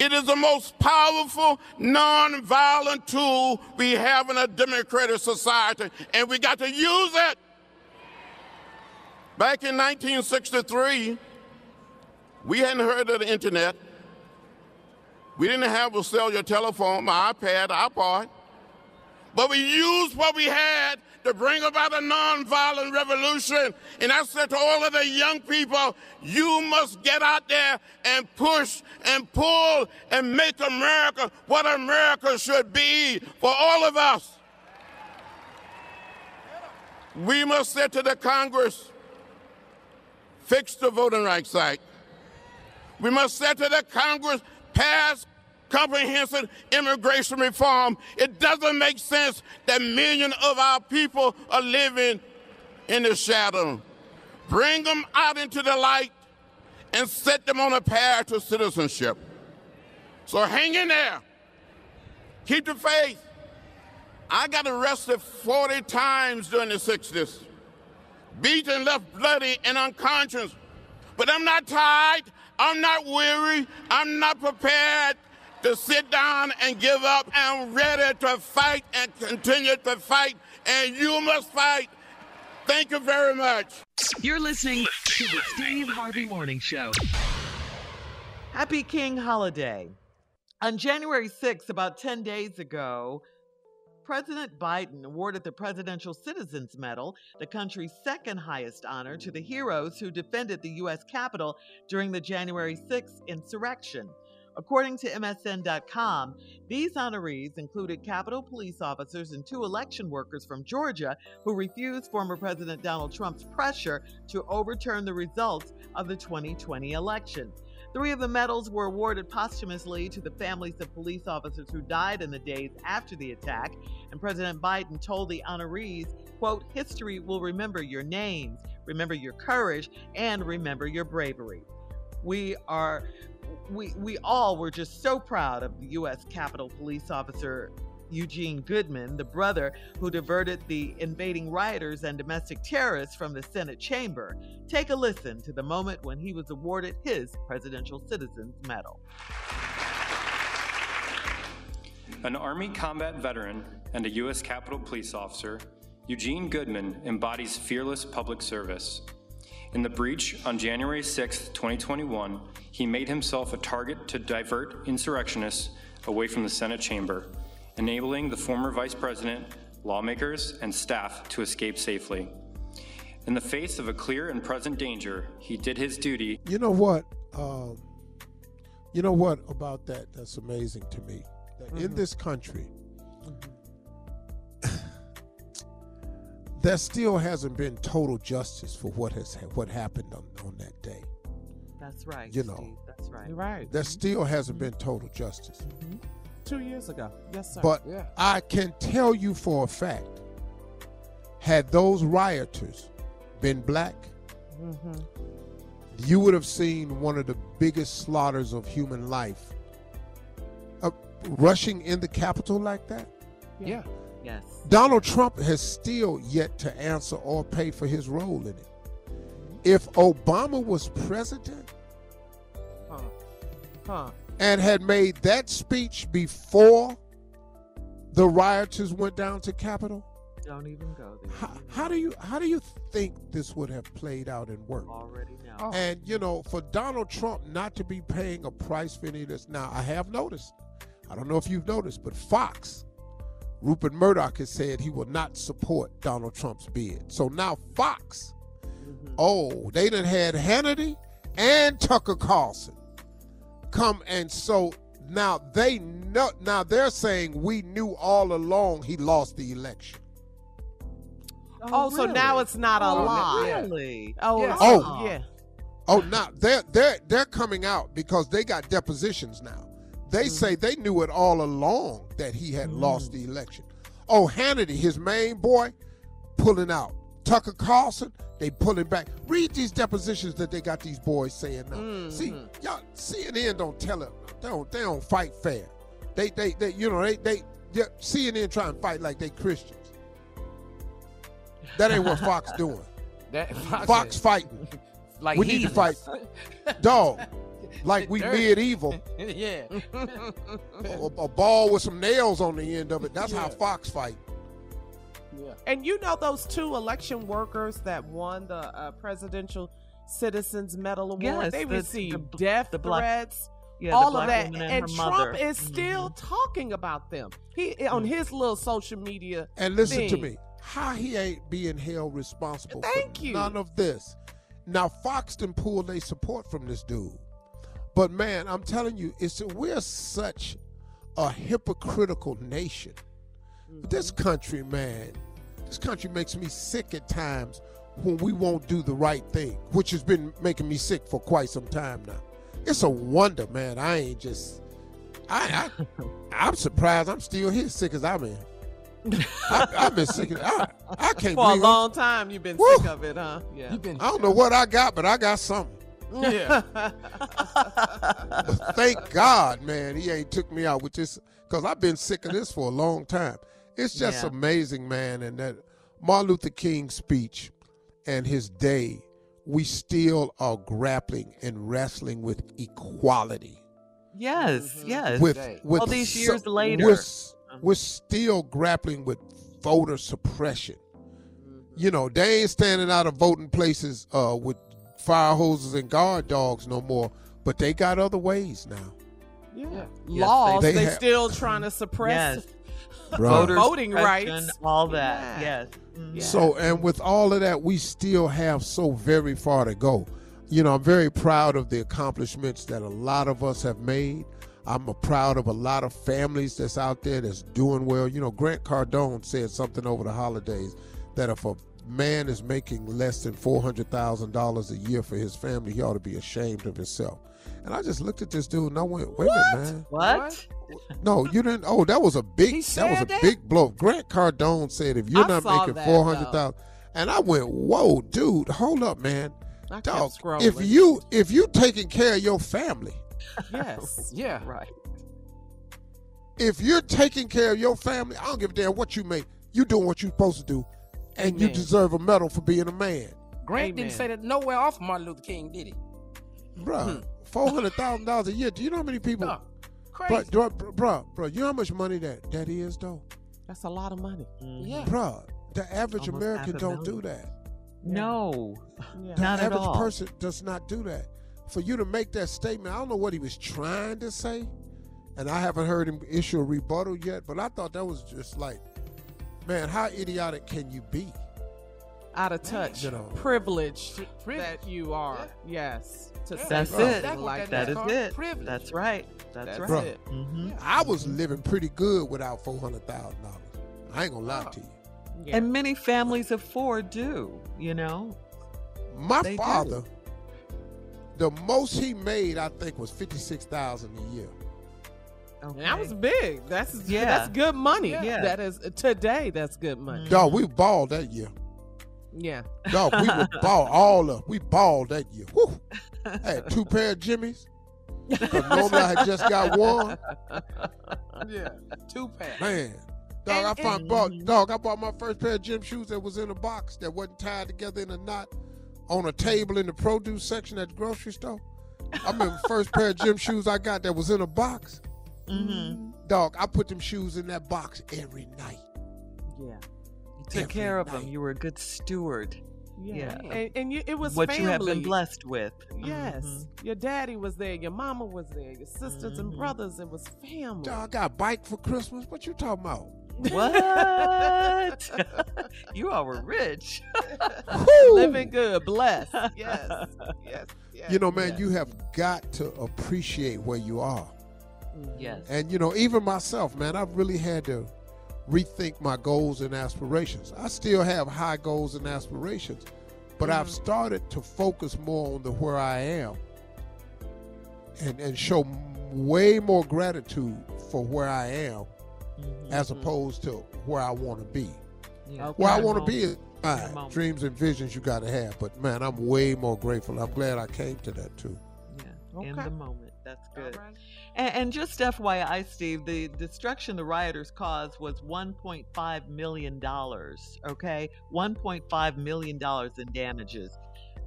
It is the most powerful non-violent tool we have in a democratic society, and we got to use it. Back in 1963, we hadn't heard of the internet. We didn't have a cellular telephone, my iPad, iPod. But we used what we had to bring about a nonviolent revolution. And I said to all of the young people, you must get out there and push and pull and make America what America should be for all of us. We must say to the Congress, fix the Voting Rights Act. We must say to the Congress, pass comprehensive immigration reform. It doesn't make sense that millions of our people are living in the shadow. Bring them out into the light and set them on a path to citizenship. So hang in there. Keep the faith. I got arrested 40 times during the 60s, beaten, left bloody and unconscious. But I'm not tired. I'm not weary. I'm not prepared to sit down and give up. I'm ready to fight and continue to fight, and you must fight. Thank you very much. You're listening to the Steve Harvey Morning Show. Happy King Holiday. On January 6th, about 10 days ago, President Biden awarded the Presidential Citizens Medal, the country's second highest honor, to the heroes who defended the U.S. Capitol during the January 6th insurrection. According to MSN.com, these honorees included Capitol police officers and two election workers from Georgia who refused former President Donald Trump's pressure to overturn the results of the 2020 election. Three of the medals were awarded posthumously to the families of police officers who died in the days after the attack, and President Biden told the honorees, quote, history will remember your names, remember your courage, and remember your bravery. We are we we all were just so proud of the US Capitol police officer Eugene Goodman, the brother who diverted the invading rioters and domestic terrorists from the Senate chamber. Take a listen to the moment when he was awarded his Presidential Citizens Medal. An Army combat veteran and a U.S. Capitol Police officer, Eugene Goodman embodies fearless public service. In the breach on January 6, 2021, he made himself a target to divert insurrectionists away from the Senate chamber, enabling the former vice president, lawmakers, and staff to escape safely. In the face of a clear and present danger, he did his duty. You know what? Um, you know what about that? That's amazing to me. That in Mm-hmm. this country, there still hasn't been total justice for what has what happened on, on that day. That's right. You know. Steve, that's right. You're right. There still hasn't been total justice. Two years ago. Yes, sir. But I can tell you for a fact, had those rioters been black, hmm you would have seen one of the biggest slaughters of human life. Uh, rushing in the Capitol like that? Yeah. Yes. Donald Trump has still yet to answer or pay for his role in it. If Obama was president Huh. Huh. and had made that speech before the rioters went down to Capitol, Don't even go there. how, how do you how do you think this would have played out and worked? Already know. Oh. And you know, for Donald Trump not to be paying a price for any of this, now I have noticed. I don't know if you've noticed, but Fox, Rupert Murdoch has said he will not support Donald Trump's bid. So now Fox, mm-hmm. oh, they done had Hannity and Tucker Carlson come and so now they know now they're saying we knew all along he lost the election. Oh, oh so now it's not a Oh, lie. Really? Oh, Yeah. Oh. yeah. Oh, oh now they're they're they're coming out because they got depositions now. They mm-hmm. say they knew it all along that he had lost the mm. election. Oh, Hannity, his main boy, pulling out. Tucker Carlson, they pulling back. Read these depositions that they got these boys saying now. See, mm-hmm. y'all, CNN don't tell it. They don't they don't fight fair. They they they you know they they yeah, CNN try and fight like they Christians. That ain't what Fox doing. That Fox fighting. like we need to heathens. fight, dog. Like we Dirty. medieval. yeah. a, a ball with some nails on the end of it. That's how Fox fight. Yeah. And you know those two election workers that won the uh, Presidential Citizens Medal Award? Yes, they the- received the- death the black- threats. yeah, all of that, and and Trump mother. is still talking about them. He on his little social media. And listen to me. How he ain't being held responsible Thank for you. none of this. Now Foxton pulled their support from this dude. But man, I'm telling you, it's we're such a hypocritical nation. This mm-hmm. country, man, this country makes me sick at times when we won't do the right thing, which has been making me sick for quite some time now. It's a wonder, man. I ain't just I, I I'm surprised I'm still here sick as I'm in. I, I've been sick. Of, I, I can't For a breathe. long time, you've been Woo. sick of it, huh? Yeah. You've been I don't know what I got, but I got something. Yeah. But thank God, man, he ain't took me out with this because I've been sick of this for a long time. It's just Yeah. amazing, man, and that Martin Luther King speech and his day, we still are grappling and wrestling with equality. Yes, mm-hmm. yes. With with all these so- years later. we're, s- uh-huh. we're still grappling with voter suppression. Mm-hmm. You know, they ain't standing out of voting places uh, with fire hoses and guard dogs no more, but they got other ways now. Yeah. Yes, Laws, they- they, they have- still trying to suppress Yes. Right. Voting suppression, rights. all that. Yeah. Yes. Mhm. So, and with all of that, we still have so very far to go. You know, I'm very proud of the accomplishments that a lot of us have made. I'm a proud of a lot of families that's out there that's doing well. You know, Grant Cardone said something over the holidays that if a man is making less than $400,000 a year for his family, he ought to be ashamed of himself. And I just looked at this dude and I went, wait a minute, man. What? No, you didn't. Oh, that was a big. That was a said that? big blow. Grant Cardone said, "If you're I not making that, four hundred thousand, and I went, "Whoa, dude, hold up, man, I kept dog. scrolling. If you if you taking care of your family, yes, Yeah. Right. if you're taking care of your family, I don't give a damn what you make. You doing what you're supposed to do, and you deserve a medal for being a man, Grant didn't say that nowhere off of Martin Luther King, did he? Bruh, hmm. Four hundred thousand dollars a year. Do you know how many people? No, crazy. Bruh, bruh, bruh, bruh, you know how much money that that is though, That's a lot of money. Mm-hmm. Yeah. bruh. The average Almost American don't do million. that. No, Yeah. The not at average all. person does not do that. For you to make that statement, I don't know what he was trying to say, and I haven't heard him issue a rebuttal yet. But I thought that was just like, man, how idiotic can you be? Out of touch, You know. privileged privilege. that you are. Yes, to say That's something it. That's like that That is called it. privilege. That's right. That's, That's right. Bruh. it. hmm I was living pretty good without four hundred thousand dollars. I ain't gonna lie to you. Yeah. And many families of four do. You know. My They do. father, the most he made, I think, was fifty six thousand a year. And that was big. That's Yeah. that's good money. Yeah. That is today. That's good money. Dog, we balled that year. Yeah. Dog, we would ball all up. We balled that year. Whew. I had two pair of Jimmys. 'Cause normally I had just got one. Yeah, two pair. Man, dog, I found bought dog. I bought my first pair of gym shoes that was in a box that wasn't tied together in a knot on a table in the produce section at the grocery store. I remember the first pair of gym shoes I got that was in a box. Mm-hmm. Dog, I put them shoes in that box every night. Yeah. You took Every care of night. them. You were a good steward. Yeah. Yeah. And, and you, it was what family. you have been blessed with. Yes. Mhm. Your daddy was there. Your mama was there. Your sisters and Mhm. brothers. It was family. Dog, I got a bike for Christmas. What you talking about? What? you all were rich. Living good. Blessed. Yes. Yes. yes You know, man, yes. you have got to appreciate where you are. Yes. And you know, even myself, man, I've really had to rethink my goals and aspirations. I still have high goals and aspirations, but I've mm-hmm. started to focus more on the where I am and and show way more gratitude for where I am mm-hmm. as opposed to where I want to be. Yeah. Okay. Where I want to be moment. is In fine. Dreams and visions you got to have, but man, I'm way more grateful. I'm glad I came to that too. Yeah, in the moment. That's good. And, and just FYI, Steve, the destruction the rioters caused was $1.5 million. Okay? $1.5 million in damages.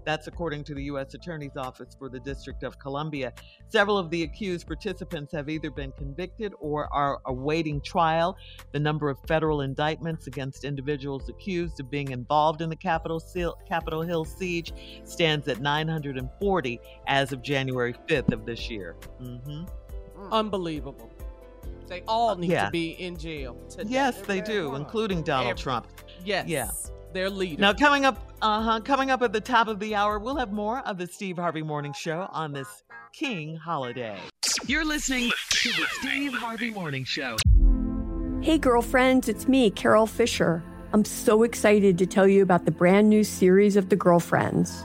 That's according to the U.S. Attorney's Office for the District of Columbia. Several of the accused participants have either been convicted or are awaiting trial. The number of federal indictments against individuals accused of being involved in the Capitol, Capitol Hill siege stands at 940 as of January 5th of this year. hmm Unbelievable. They all need Yeah. to be in jail. Today. Yes, they do, including Donald Every- Trump. Yes. Yeah. Their leader. Now, coming up, uh huh, coming up at the top of the hour, we'll have more of the Steve Harvey Morning Show on this King holiday. You're listening to the Steve Harvey Morning Show. Hey, girlfriends, it's me, Carol Fisher. I'm so excited to tell you about the brand new series of The Girlfriends.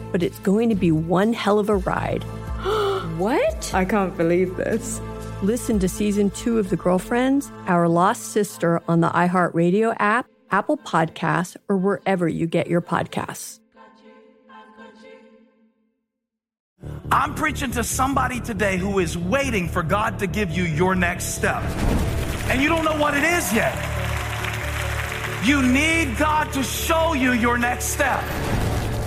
but it's going to be one hell of a ride. what? I can't believe this. Listen to season two of The Girlfriends, Our Lost Sister on the iHeartRadio app, Apple Podcasts, or wherever you get your podcasts. I'm preaching to somebody today who is waiting for God to give you your next step. And you don't know what it is yet. You need God to show you your next step.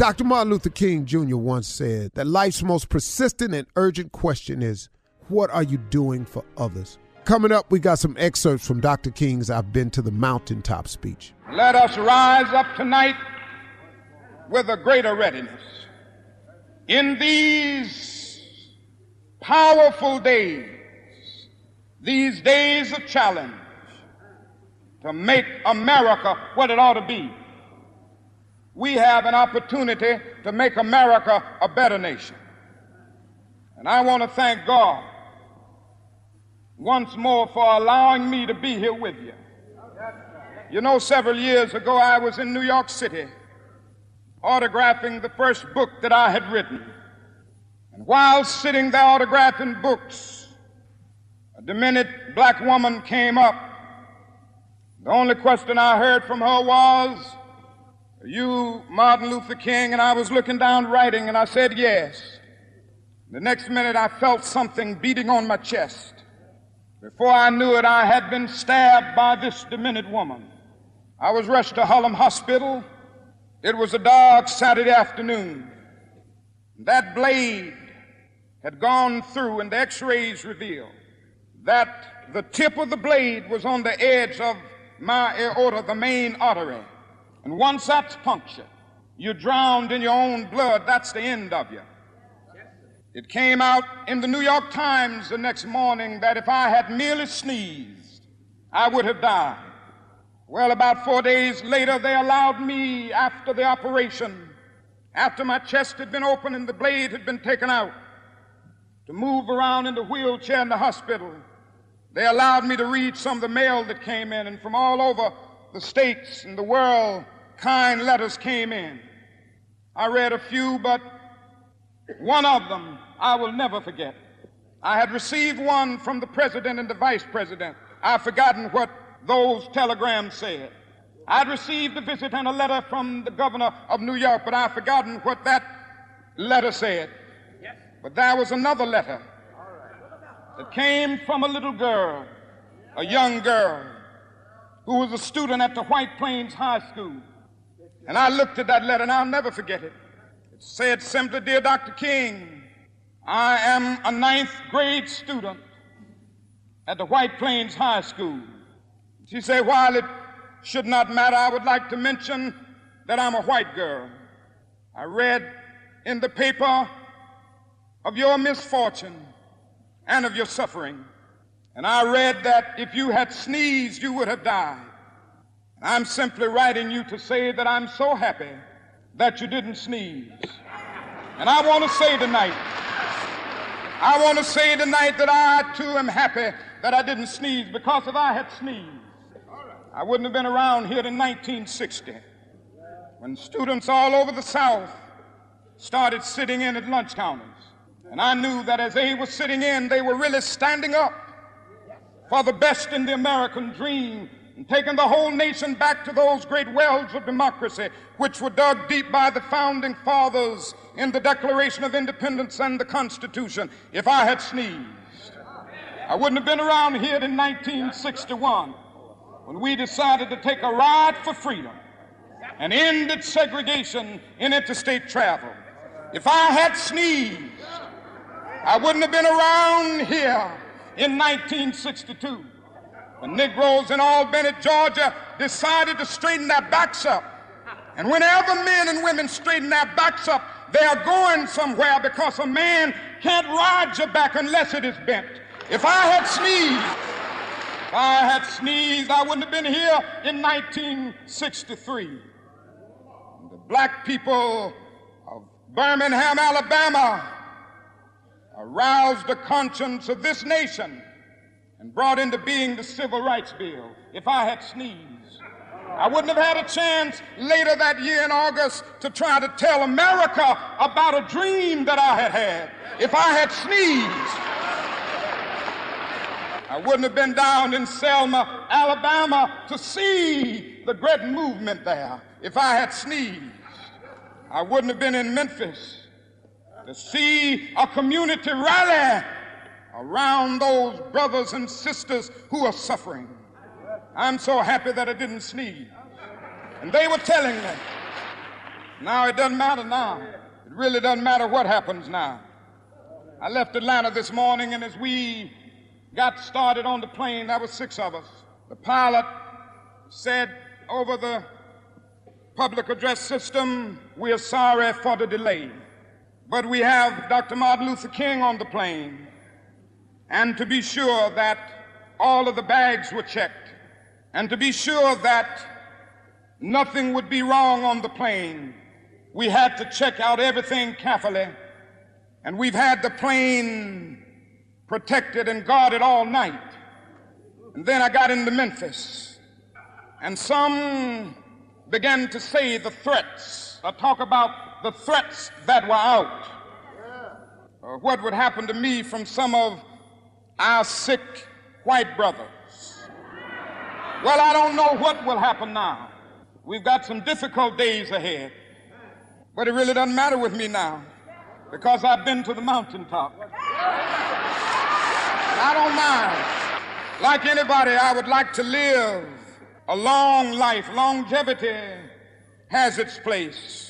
Dr. Martin Luther King Jr. once said that life's most persistent and urgent question is, What are you doing for others? Coming up, we got some excerpts from Dr. King's I've Been to the Mountaintop speech. Let us rise up tonight with a greater readiness. In these powerful days, these days of challenge, to make America what it ought to be we have an opportunity to make America a better nation. And I want to thank God once more for allowing me to be here with you. You know, several years ago, I was in New York City autographing the first book that I had written. And while sitting there autographing books, a demented black woman came up. The only question I heard from her was, you, Martin Luther King, and I was looking down writing, and I said yes. The next minute, I felt something beating on my chest. Before I knew it, I had been stabbed by this demented woman. I was rushed to Harlem Hospital. It was a dark Saturday afternoon. That blade had gone through, and the x rays revealed that the tip of the blade was on the edge of my aorta, the main artery. And once that's punctured, you're drowned in your own blood. That's the end of you. It came out in the New York Times the next morning that if I had merely sneezed, I would have died. Well, about four days later, they allowed me, after the operation, after my chest had been opened and the blade had been taken out, to move around in the wheelchair in the hospital. They allowed me to read some of the mail that came in, and from all over the states and the world, kind letters came in. I read a few, but one of them I will never forget. I had received one from the president and the vice president. I've forgotten what those telegrams said. I'd received a visit and a letter from the governor of New York, but I've forgotten what that letter said. But there was another letter that came from a little girl, a young girl, who was a student at the White Plains High School. And I looked at that letter and I'll never forget it. It said simply, Dear Dr. King, I am a ninth grade student at the White Plains High School. She said, While it should not matter, I would like to mention that I'm a white girl. I read in the paper of your misfortune and of your suffering. And I read that if you had sneezed, you would have died. And I'm simply writing you to say that I'm so happy that you didn't sneeze. And I want to say tonight, I want to say tonight that I too am happy that I didn't sneeze because if I had sneezed, I wouldn't have been around here in 1960 when students all over the South started sitting in at lunch counters. And I knew that as they were sitting in, they were really standing up for the best in the American dream and taking the whole nation back to those great wells of democracy which were dug deep by the founding fathers in the Declaration of Independence and the Constitution. If I had sneezed, I wouldn't have been around here in 1961 when we decided to take a ride for freedom and ended segregation in interstate travel. If I had sneezed, I wouldn't have been around here in 1962 when Negroes in Albany, Georgia decided to straighten their backs up. And whenever men and women straighten their backs up, they are going somewhere because a man can't ride your back unless it is bent. If I had sneezed, if I had sneezed, I wouldn't have been here in 1963. The black people of Birmingham, Alabama, aroused the conscience of this nation and brought into being the Civil Rights Bill if I had sneezed. I wouldn't have had a chance later that year in August to try to tell America about a dream that I had had if I had sneezed. I wouldn't have been down in Selma, Alabama to see the great movement there if I had sneezed. I wouldn't have been in Memphis to see a community rally around those brothers and sisters who are suffering. I'm so happy that I didn't sneeze. And they were telling me, now it doesn't matter now. It really doesn't matter what happens now. I left Atlanta this morning, and as we got started on the plane, there were six of us. The pilot said over the public address system, we are sorry for the delay. But we have Dr. Martin Luther King on the plane. And to be sure that all of the bags were checked, and to be sure that nothing would be wrong on the plane, we had to check out everything carefully. And we've had the plane protected and guarded all night. And then I got into Memphis, and some began to say the threats, or talk about the threats that were out, or uh, what would happen to me from some of our sick white brothers. Well, I don't know what will happen now. We've got some difficult days ahead, but it really doesn't matter with me now because I've been to the mountaintop. I don't mind. Like anybody, I would like to live a long life. Longevity has its place.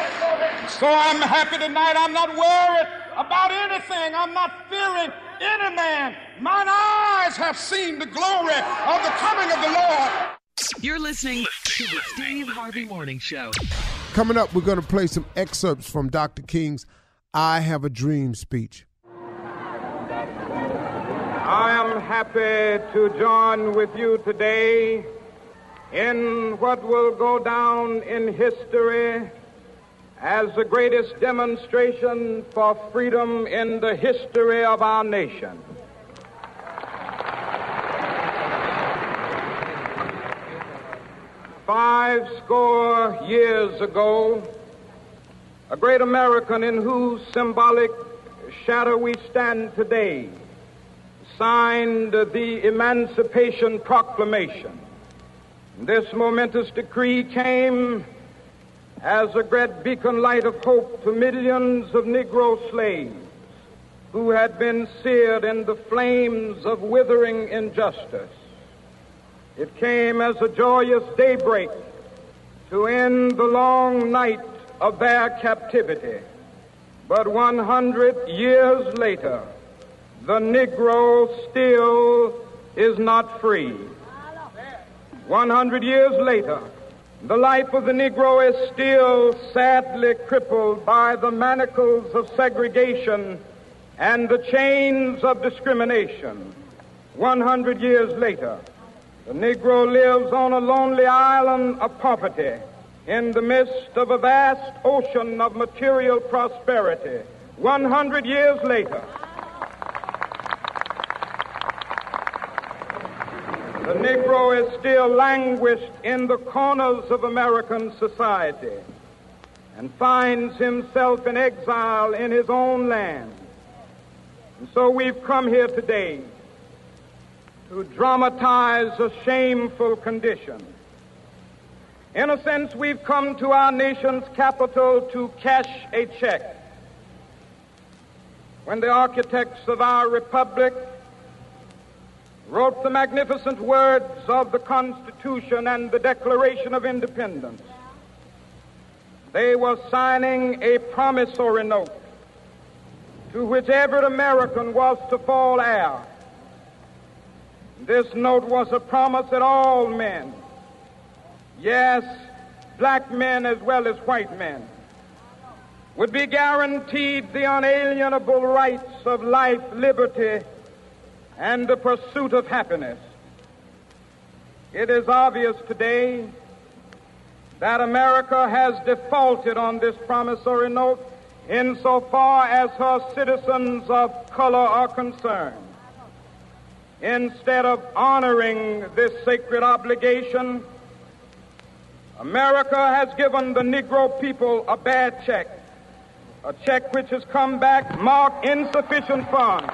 So I'm happy tonight. I'm not worried about anything. I'm not fearing any man. Mine eyes have seen the glory of the coming of the Lord. You're listening to the Steve Harvey Morning Show. Coming up, we're going to play some excerpts from Dr. King's I Have a Dream speech. I am happy to join with you today in what will go down in history as the greatest demonstration for freedom in the history of our nation. Five score years ago, a great American in whose symbolic shadow we stand today signed the Emancipation Proclamation. This momentous decree came as a great beacon light of hope to millions of Negro slaves who had been seared in the flames of withering injustice. It came as a joyous daybreak to end the long night of their captivity. But 100 years later, the Negro still is not free. 100 years later, the life of the Negro is still sadly crippled by the manacles of segregation and the chains of discrimination. 100 years later, the Negro lives on a lonely island of poverty in the midst of a vast ocean of material prosperity. 100 years later, Negro is still languished in the corners of American society and finds himself in exile in his own land. And so we've come here today to dramatize a shameful condition. In a sense, we've come to our nation's capital to cash a check. When the architects of our republic wrote the magnificent words of the Constitution and the Declaration of Independence, they were signing a promissory note to which every American was to fall heir. This note was a promise that all men, yes, black men as well as white men, would be guaranteed the unalienable rights of life, liberty, and the pursuit of happiness. It is obvious today that America has defaulted on this promissory note insofar as her citizens of color are concerned. Instead of honoring this sacred obligation, America has given the Negro people a bad check, a check which has come back marked insufficient funds.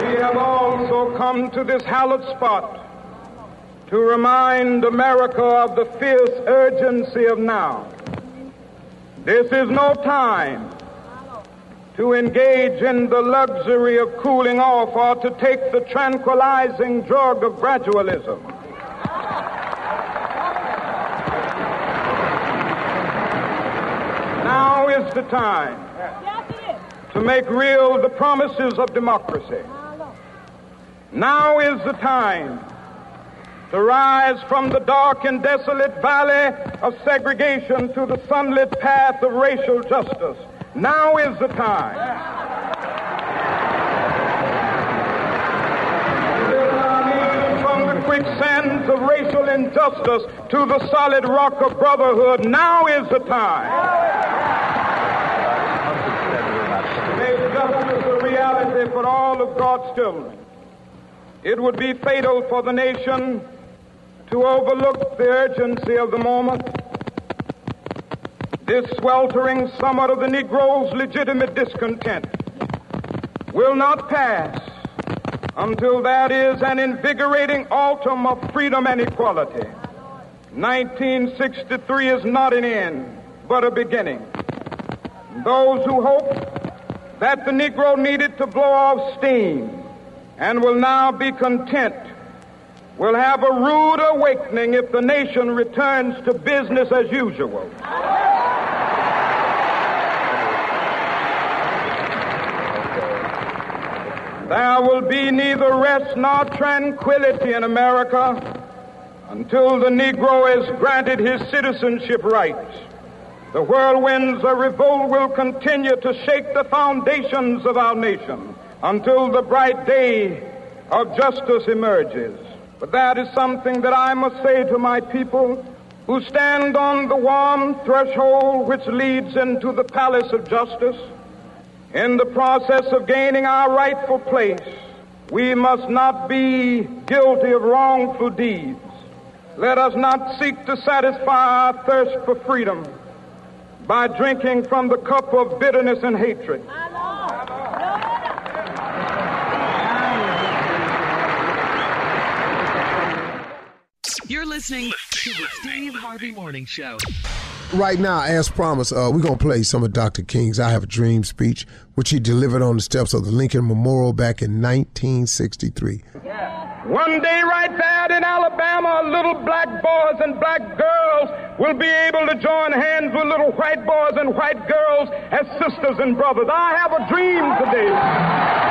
We have also come to this hallowed spot to remind America of the fierce urgency of now. This is no time to engage in the luxury of cooling off or to take the tranquilizing drug of gradualism. Now is the time to make real the promises of democracy. Now is the time to rise from the dark and desolate valley of segregation to the sunlit path of racial justice. Now is the time. Quicksands of racial injustice to the solid rock of brotherhood, now is the time. Make justice a reality for all of God's children. It would be fatal for the nation to overlook the urgency of the moment. This sweltering summer of the Negro's legitimate discontent will not pass until that is an invigorating autumn of freedom and equality. 1963 is not an end, but a beginning. Those who hope that the Negro needed to blow off steam and will now be content will have a rude awakening if the nation returns to business as usual. There will be neither rest nor tranquility in America until the Negro is granted his citizenship rights. The whirlwinds of revolt will continue to shake the foundations of our nation until the bright day of justice emerges. But that is something that I must say to my people who stand on the warm threshold which leads into the palace of justice. In the process of gaining our rightful place, we must not be guilty of wrongful deeds. Let us not seek to satisfy our thirst for freedom by drinking from the cup of bitterness and hatred. You're listening to the Steve Harvey Morning Show. Right now, as promised, uh, we're going to play some of Dr. King's I Have a Dream speech, which he delivered on the steps of the Lincoln Memorial back in 1963. Yeah. One day, right there in Alabama, little black boys and black girls will be able to join hands with little white boys and white girls as sisters and brothers. I have a dream today.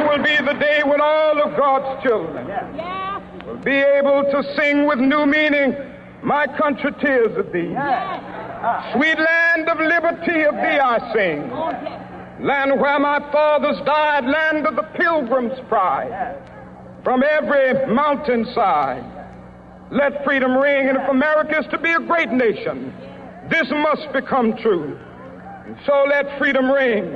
will be the day when all of God's children will be able to sing with new meaning, My country, tears of thee. Sweet land of liberty of thee I sing. Land where my fathers died, land of the pilgrim's pride. From every mountainside, let freedom ring. And if America is to be a great nation, this must become true. And so let freedom ring.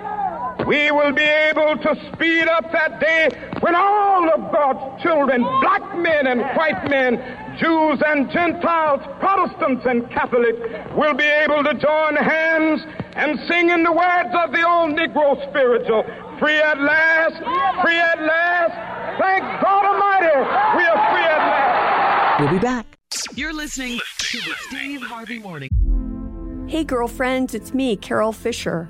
we will be able to speed up that day when all of God's children, black men and white men, Jews and Gentiles, Protestants and Catholics, will be able to join hands and sing in the words of the old Negro spiritual, free at last, free at last. Thank God Almighty, we are free at last. We'll be back. You're listening to the Steve Harvey Morning. Hey, girlfriends, it's me, Carol Fisher.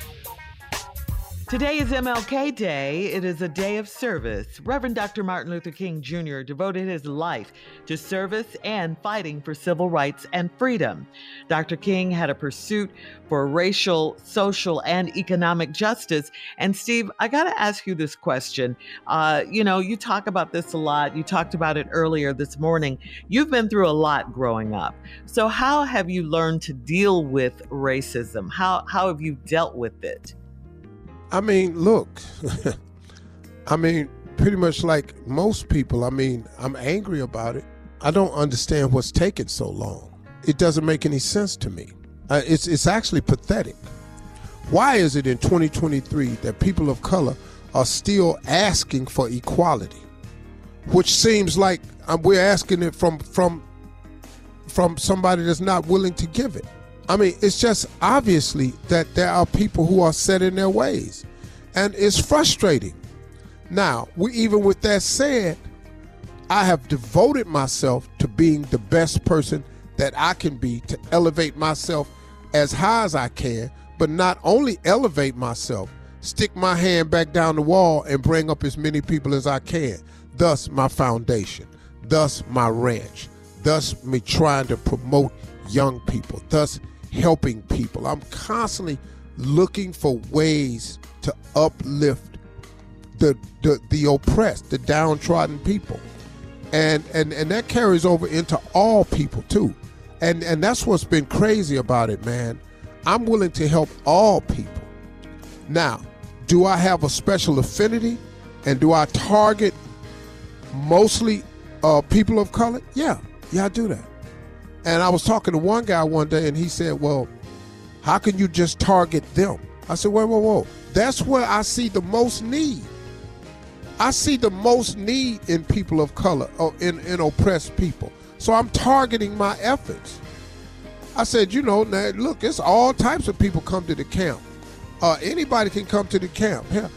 Today is MLK Day. It is a day of service. Reverend Dr. Martin Luther King Jr. devoted his life to service and fighting for civil rights and freedom. Dr. King had a pursuit for racial, social, and economic justice. And Steve, I got to ask you this question. Uh, you know, you talk about this a lot. You talked about it earlier this morning. You've been through a lot growing up. So, how have you learned to deal with racism? How, how have you dealt with it? I mean, look, I mean, pretty much like most people, I mean, I'm angry about it. I don't understand what's taking so long. It doesn't make any sense to me. Uh, it's, it's actually pathetic. Why is it in 2023 that people of color are still asking for equality? Which seems like um, we're asking it from, from, from somebody that's not willing to give it. I mean, it's just obviously that there are people who are set in their ways, and it's frustrating. Now, we, even with that said, I have devoted myself to being the best person that I can be to elevate myself as high as I can, but not only elevate myself, stick my hand back down the wall and bring up as many people as I can. Thus, my foundation, thus, my ranch, thus, me trying to promote young people, thus, helping people. I'm constantly looking for ways to uplift the the, the oppressed, the downtrodden people. And, and and that carries over into all people too. And and that's what's been crazy about it, man. I'm willing to help all people. Now, do I have a special affinity and do I target mostly uh, people of color? Yeah, yeah, I do that. And I was talking to one guy one day, and he said, "Well, how can you just target them?" I said, "Whoa, whoa, whoa! That's where I see the most need. I see the most need in people of color or in, in oppressed people. So I'm targeting my efforts." I said, "You know, now, look, it's all types of people come to the camp. Uh, anybody can come to the camp. Hell,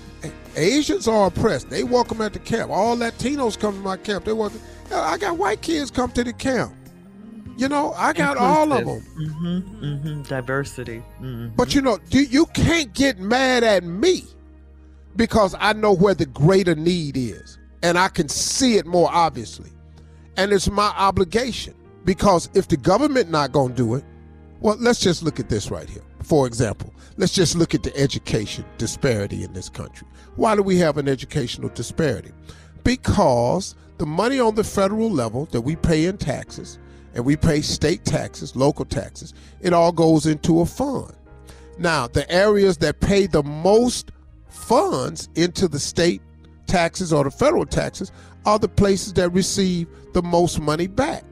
Asians are oppressed. They welcome at the camp. All Latinos come to my camp. They welcome. I got white kids come to the camp." You know, I got all of them. Mm-hmm, mm-hmm. Diversity. Mm-hmm. But you know, you can't get mad at me because I know where the greater need is and I can see it more obviously. And it's my obligation because if the government not going to do it, well, let's just look at this right here. For example, let's just look at the education disparity in this country. Why do we have an educational disparity? Because the money on the federal level that we pay in taxes and we pay state taxes, local taxes, it all goes into a fund. Now, the areas that pay the most funds into the state taxes or the federal taxes are the places that receive the most money back.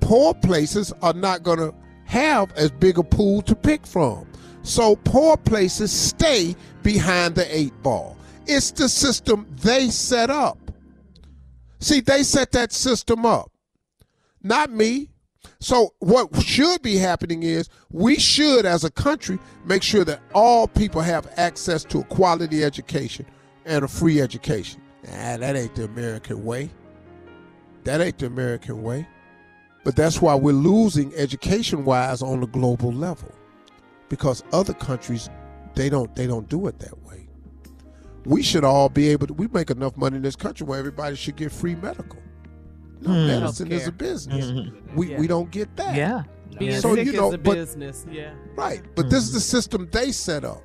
Poor places are not going to have as big a pool to pick from. So poor places stay behind the eight ball. It's the system they set up. See, they set that system up, not me. So what should be happening is we should, as a country, make sure that all people have access to a quality education and a free education. Nah, that ain't the American way. That ain't the American way. But that's why we're losing education wise on the global level. Because other countries they don't they don't do it that way. We should all be able to we make enough money in this country where everybody should get free medical. No, Mm. medicine Healthcare. is a business. Mhm. We Yeah. we don't get that. Yeah. Being So, sick you know, is a but- business. Yeah. Right. But this is the system they set up.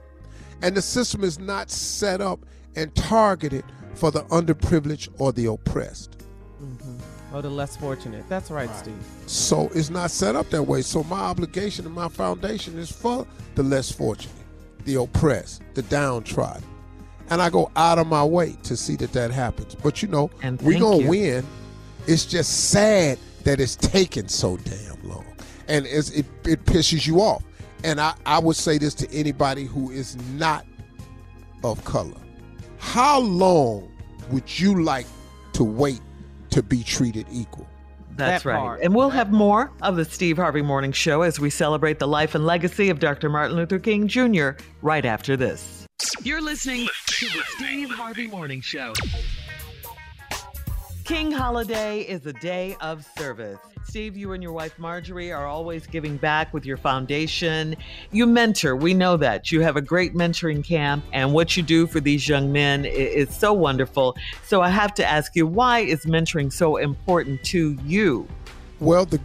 And the system is not set up and targeted for the underprivileged or the oppressed. Or the less fortunate. That's right, Steve. So it's not set up that way. So my obligation and my foundation is for the less fortunate, the oppressed, the downtrodden. And I go out of my way to see that that happens. But you know, we're going to win. It's just sad that it's taken so damn long. And it's, it, it pisses you off. And I, I would say this to anybody who is not of color. How long would you like to wait to be treated equal? That's That right. part. And we'll have more of the Steve Harvey Morning Show as we celebrate the life and legacy of Dr. Martin Luther King Jr. right after this. You're listening to the Steve Harvey Morning Show. King Holiday is a day of service. Steve, you and your wife Marjorie are always giving back with your foundation. You mentor, we know that. You have a great mentoring camp, and what you do for these young men is so wonderful. So I have to ask you, why is mentoring so important to you? Well, the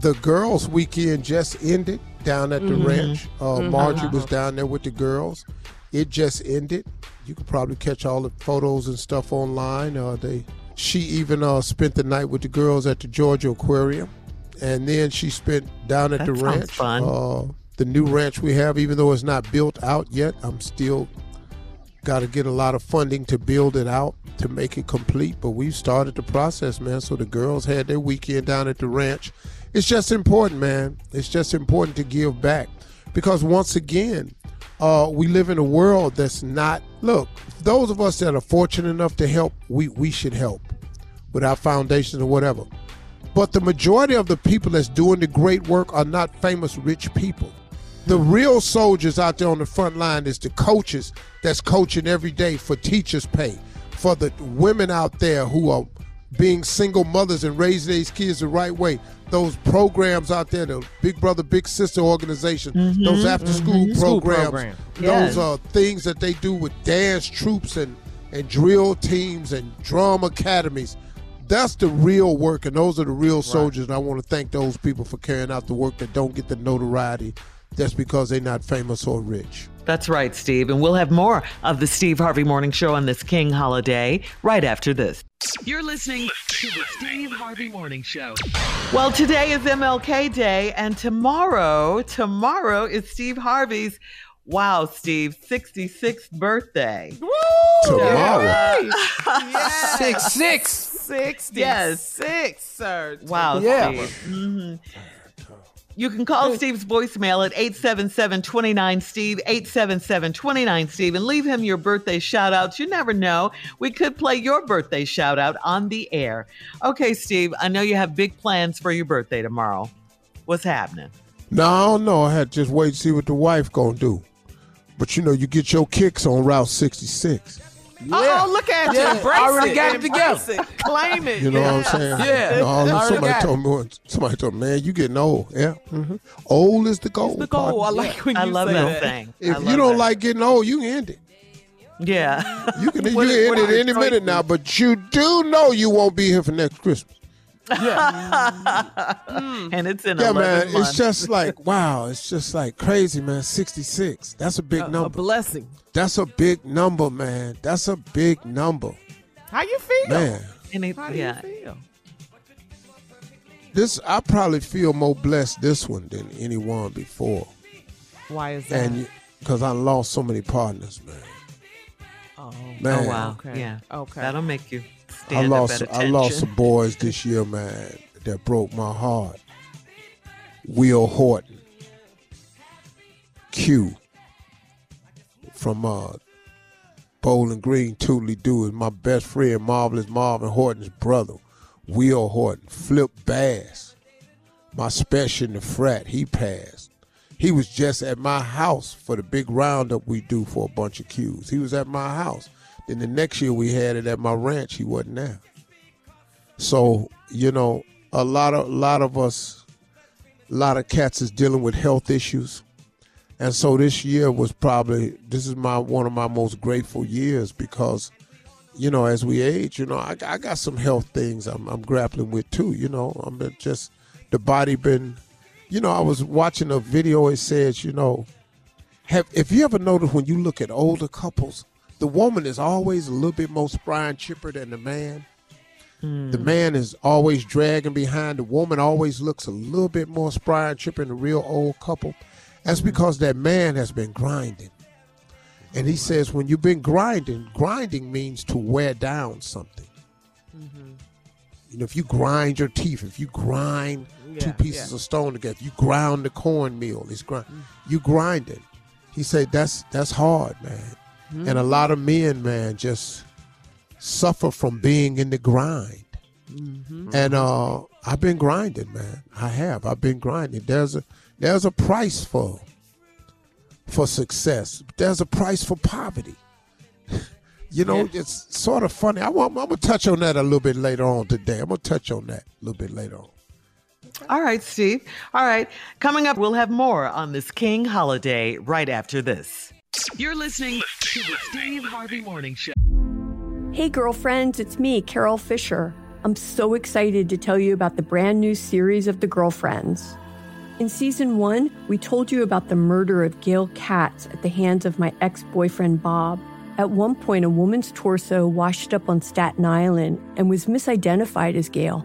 the girls' weekend just ended down at the Mhm. ranch. Uh, Mhm. Marjorie was down there with the girls. It just ended. You could probably catch all the photos and stuff online. Uh, they she even uh, spent the night with the girls at the Georgia Aquarium, and then she spent down at That the ranch. Uh, the new ranch we have, even though it's not built out yet, I'm still got to get a lot of funding to build it out to make it complete. But we've started the process, man. So the girls had their weekend down at the ranch. It's just important, man. It's just important to give back because once again, uh, we live in a world that's not. Look, those of us that are fortunate enough to help, we we should help with our foundations or whatever. But the majority of the people that's doing the great work are not famous rich people. The real soldiers out there on the front line is the coaches that's coaching every day for teachers' pay, for the women out there who are being single mothers and raising these kids the right way. Those programs out there, the Big Brother Big Sister organization, Mhm, those after school mhm. Programs, program. those are things that they do with dance troops and and drill teams and drum academies. That's the real work, and those are the real soldiers. And I want to thank those people for carrying out the work that don't get the notoriety just because they're not famous or rich. That's right, Steve. And we'll have more of the Steve Harvey Morning Show on this King holiday right after this. You're listening to the Steve Harvey Morning Show. Well, today is MLK Day, and tomorrow, tomorrow is Steve Harvey's, wow, Steve, 66th birthday. Woo! Tomorrow. Six six. Sixty Yes. six, sir. Wow, Yeah. Steve. Mhm. You can call Steve's voicemail at 877-29-STEVE, 877-29-STEVE, and leave him your birthday shout-outs. You never know. We could play your birthday shout-out on the air. Okay, Steve, I know you have big plans for your birthday tomorrow. What's happening? No, I don't know. I had to just wait to see what the wife gonna do. But you know, you get your kicks on Route 66. Oh, look at Yeah, you. Embrace already it. got it Embrace together. it. Claim it. You know what I'm saying? Yeah. No, Already somebody told me. once- Somebody told me, man, you getting old. Yeah. hmm Old is the goal. The goal. I like when you I love say that that. thing. If you don't that. like getting old, you can end it. Yeah. You can, you can end it any minute now, but you do know you won't be here for next Christmas. Mm. and it's in Yeah, man. months. It's just like wow. It's just like crazy, man. Sixty six. That's a big A, a number. blessing. That's a big number, man. That's a big number, How you feel? man. And it- How do yeah. you feel? This I probably feel more blessed this one than any one before, Why is that? and because I lost so many partners, man. Oh, Man. Oh, wow. Okay. Yeah. Okay. That'll make you I lost up I lost some boys this year, man, that broke my heart. Will Horton, Q from uh, Bowling Green, Tootly Doo is my best friend, Marvelous Marvin Horton's brother. Will Horton, Flip Bass, my special in the frat, he passed. He was just at my house for the big roundup we do for a bunch of Qs. He was at my house. Then the next year we had it at my ranch. He wasn't there. So you know, a lot of a lot of us, a lot of cats is dealing with health issues, and so this year was probably this is my one of my most grateful years because, you know, as we age, you know, I, I got some health things I'm, I'm grappling with too. You know, I'm just the body been, you know, I was watching a video. It says, you know, have if you ever noticed when you look at older couples, the woman is always a little bit more spry and chipper than the man. The hmm. man is always dragging behind. The woman always looks a little bit more spry and chipper than a real old couple. That's hmm. because that man has been grinding. And he says, when you've been grinding, grinding means to wear down something. Mm-hmm. You know, if you grind your teeth, if you grind two pieces yeah. of stone together, you ground the cornmeal, it's grind. You grinding. He said that's that's hard, man. And a lot of men, man, just suffer from being in the grind. And uh, I've been grinding, man. I have. I've been grinding. There's a there's a price for for success. There's a price for poverty. You know, it's sort of funny. I want, I'm gonna touch on that a little bit later on today. I'm gonna touch on that a little bit later on. All right, Steve. All right. Coming up, we'll have more on this King holiday right after this. You're listening to the Steve Harvey Morning Show. Hey, girlfriends, it's me, Carol Fisher. I'm so excited to tell you about the brand new series of The Girlfriends. In season one, we told you about the murder of Gail Katz at the hands of my ex boyfriend Bob. At one point, a woman's torso washed up on Staten Island and was misidentified as Gail.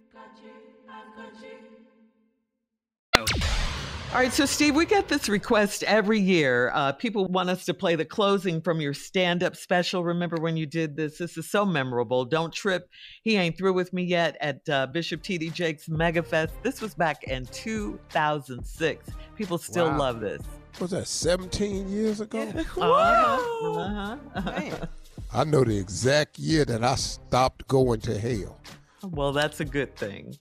All right, so Steve, we get this request every year. Uh, people want us to play the closing from your stand up special. Remember when you did this? This is so memorable. Don't trip. He ain't through with me yet at uh, Bishop T.D. Jakes MegaFest. This was back in 2006. People still Wow. love this. Was that 17 years ago? Uh-huh, uh-huh. I know the exact year that I stopped going to hell. Well, that's a good thing.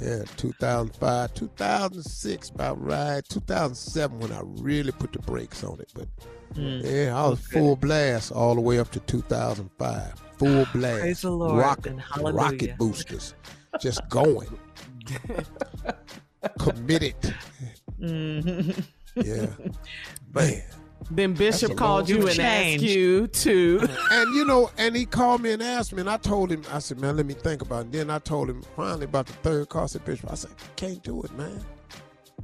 Yeah, 2005, 2006, about right. 2007 when I really put the brakes on it. But Mm. yeah, I was full blast all the way up to 2005. Full blast. Praise the Lord Rocket, and hallelujah. rocket boosters. Just going. Committed. Mhm. Yeah. Man. Then Bishop called you and time. asked you to. and you know, and he called me and asked me, and I told him, I said, man, let me think about it. And then I told him finally about the third call. I said, Bishop, I said, can't do it, man.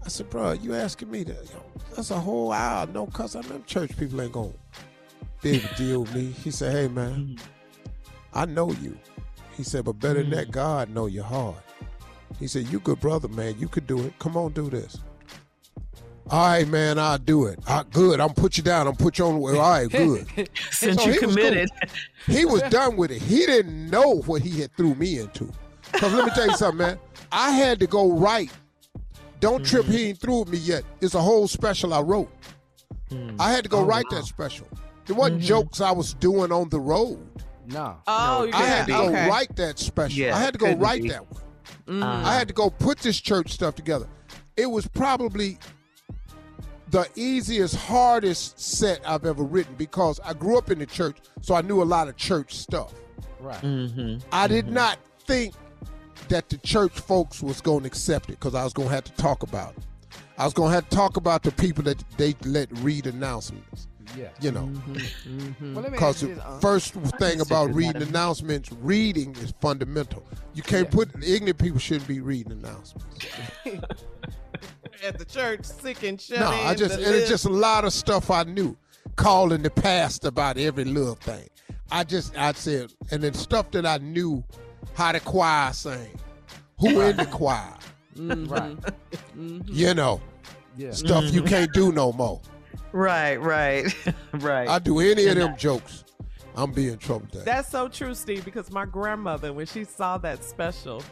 I said, bro, you asking me to, yo, that's a whole hour, no cuss. I know church people ain't going to be able to deal with me. He said, hey, man, I know you. He said, but better than that, mm. God know your heart. He said, you good brother, man. You could do it. Come on, do this. All right, man, I'll do it. I, good. I'm put you down. I'm put you on the way. All right, good. Since So you he committed. cool. He was done with it. He didn't know what he had threw me into. Because let me tell you something, man. I had to go right. Don't trip, he ain't through with me yet. It's a whole special I wrote. I had to go write that special. It wasn't jokes I was doing on the road. No. Oh, I had to yeah, go okay. write that special. Yeah, I had to go couldn't write be. that one. Mm-hmm. Uh, I had to go put this church stuff together. It was probably the easiest, hardest set I've ever written because I grew up in the church, so I knew a lot of church stuff. Right. mhm. I did not think that the church folks was going to accept it because I was going to have to talk about it. I was going to have to talk about the people that they let read announcements. Yeah. You know, Well, let me because ask the you this, uh, first thing about reading announcements, reading is fundamental. You can't put ignorant people shouldn't be reading announcements. At the church, sick and shut No, in. I just and it's just a lot of stuff I knew, calling the past about every little thing. I just I said, and then stuff that I knew how the choir sang, who in the choir, mm-hmm. Right. Mm-hmm. you know, Yeah. stuff you mm-hmm. can't do no more. Right, right, right. I do any of them jokes, I'm being in trouble. That's so true, Steve, because my grandmother, when she saw that special,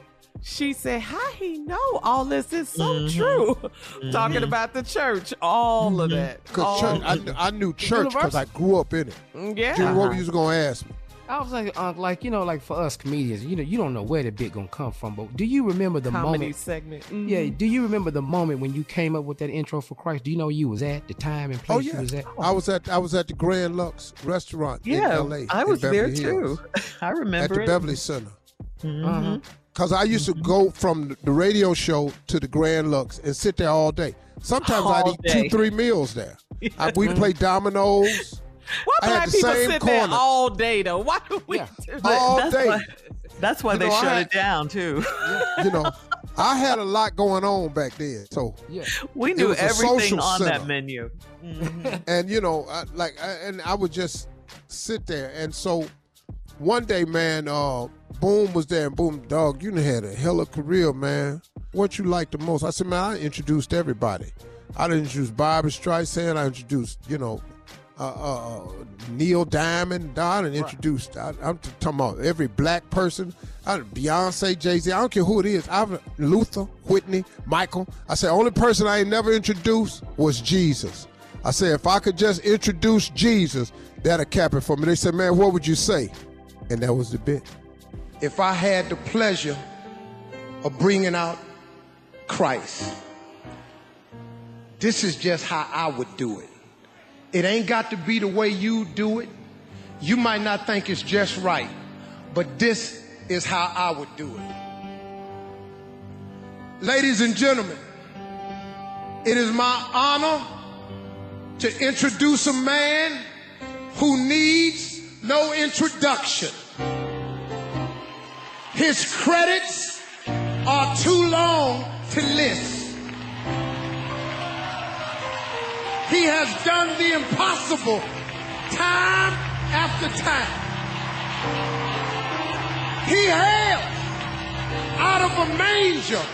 she said, How he know all this is so Mm-hmm. true? Talking about the church, all of that. Cause church, I, of I knew church because I grew up in it. it. yeah. Jimmy, what you gonna ask me? I was like, uh, like you know, like for us comedians, you know, you don't know where the bit gonna come from, but do you remember the Comedy moment? segment. Mhm. Yeah, do you remember the moment when you came up with that intro for Christ? Do you know where you was at the time and place Oh you was at? I was at I was at the Grand Lux restaurant yeah, in L.A. I in was there Beverly too. I remember at the it. Beverly Center. Mhm. Uh-huh. Cause I used to go from the radio show to the Grand Lux and sit there all day. Sometimes I'd eat day. two, three meals there. I, we'd play dominoes Why I black people same sit there all day though? Why do we Yeah. do that? all That's day. why- That's why You they know, shut had- it down too. you know, I had a lot going on back then. So yeah, we knew everything on center. that menu. Mhm. and you know, I, like, I, and I would just sit there. And so one day, man, uh, Boom was there, and Boom, dog, you done had a hell of a career, man. What you like the most? I said, man, I introduced everybody. I introduced Barbra Streisand. I introduced, you know, uh, uh, Neil Diamond. I done introduced. I, I'm talking about every black person. I Beyonce, Jay Z. I don't care who it is. I've Luther, Whitney, Michael. I said, only person I ain't never introduced was Jesus. I said, if I could just introduce Jesus, that'll cap it for me. They said, man, what would you say? And that was the bit. If I had the pleasure of bringing out Christ, this is just how I would do it. It ain't got to be the way you do it. You might not think it's just right, but this is how I would do it. Ladies and gentlemen, it is my honor to introduce a man who needs no introduction. His credits are too long to list. He has done the impossible time after time. He hails out of a manger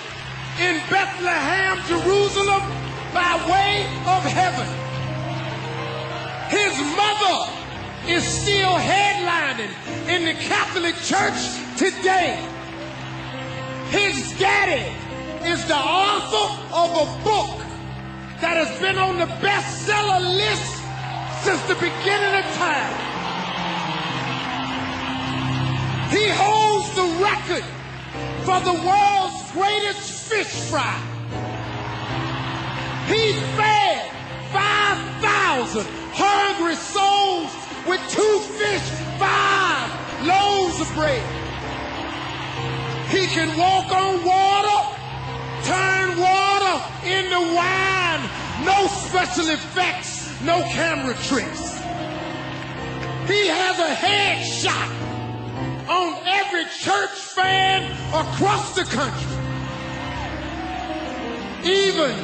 in Bethlehem, Jerusalem, by way of heaven. His mother is still headlining in the Catholic Church today. His daddy is the author of a book that has been on the bestseller list since the beginning of time. He holds the record for the world's greatest fish fry. He fed 5,000 hungry souls with two fish, five loaves of bread. He can walk on water, turn water into wine. No special effects, no camera tricks. He has a headshot on every church fan across the country. Even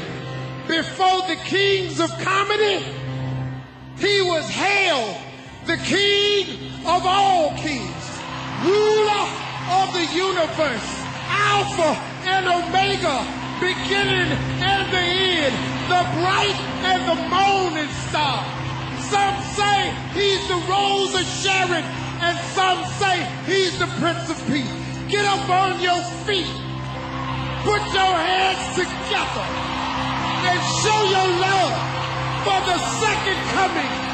before the kings of comedy, he was hailed the king of all kings, ruler of the universe, Alpha and Omega, beginning and the end, the bright and the morning star. Some say he's the rose of Sharon, and some say he's the Prince of Peace. Get up on your feet, put your hands together, and show your love for the second coming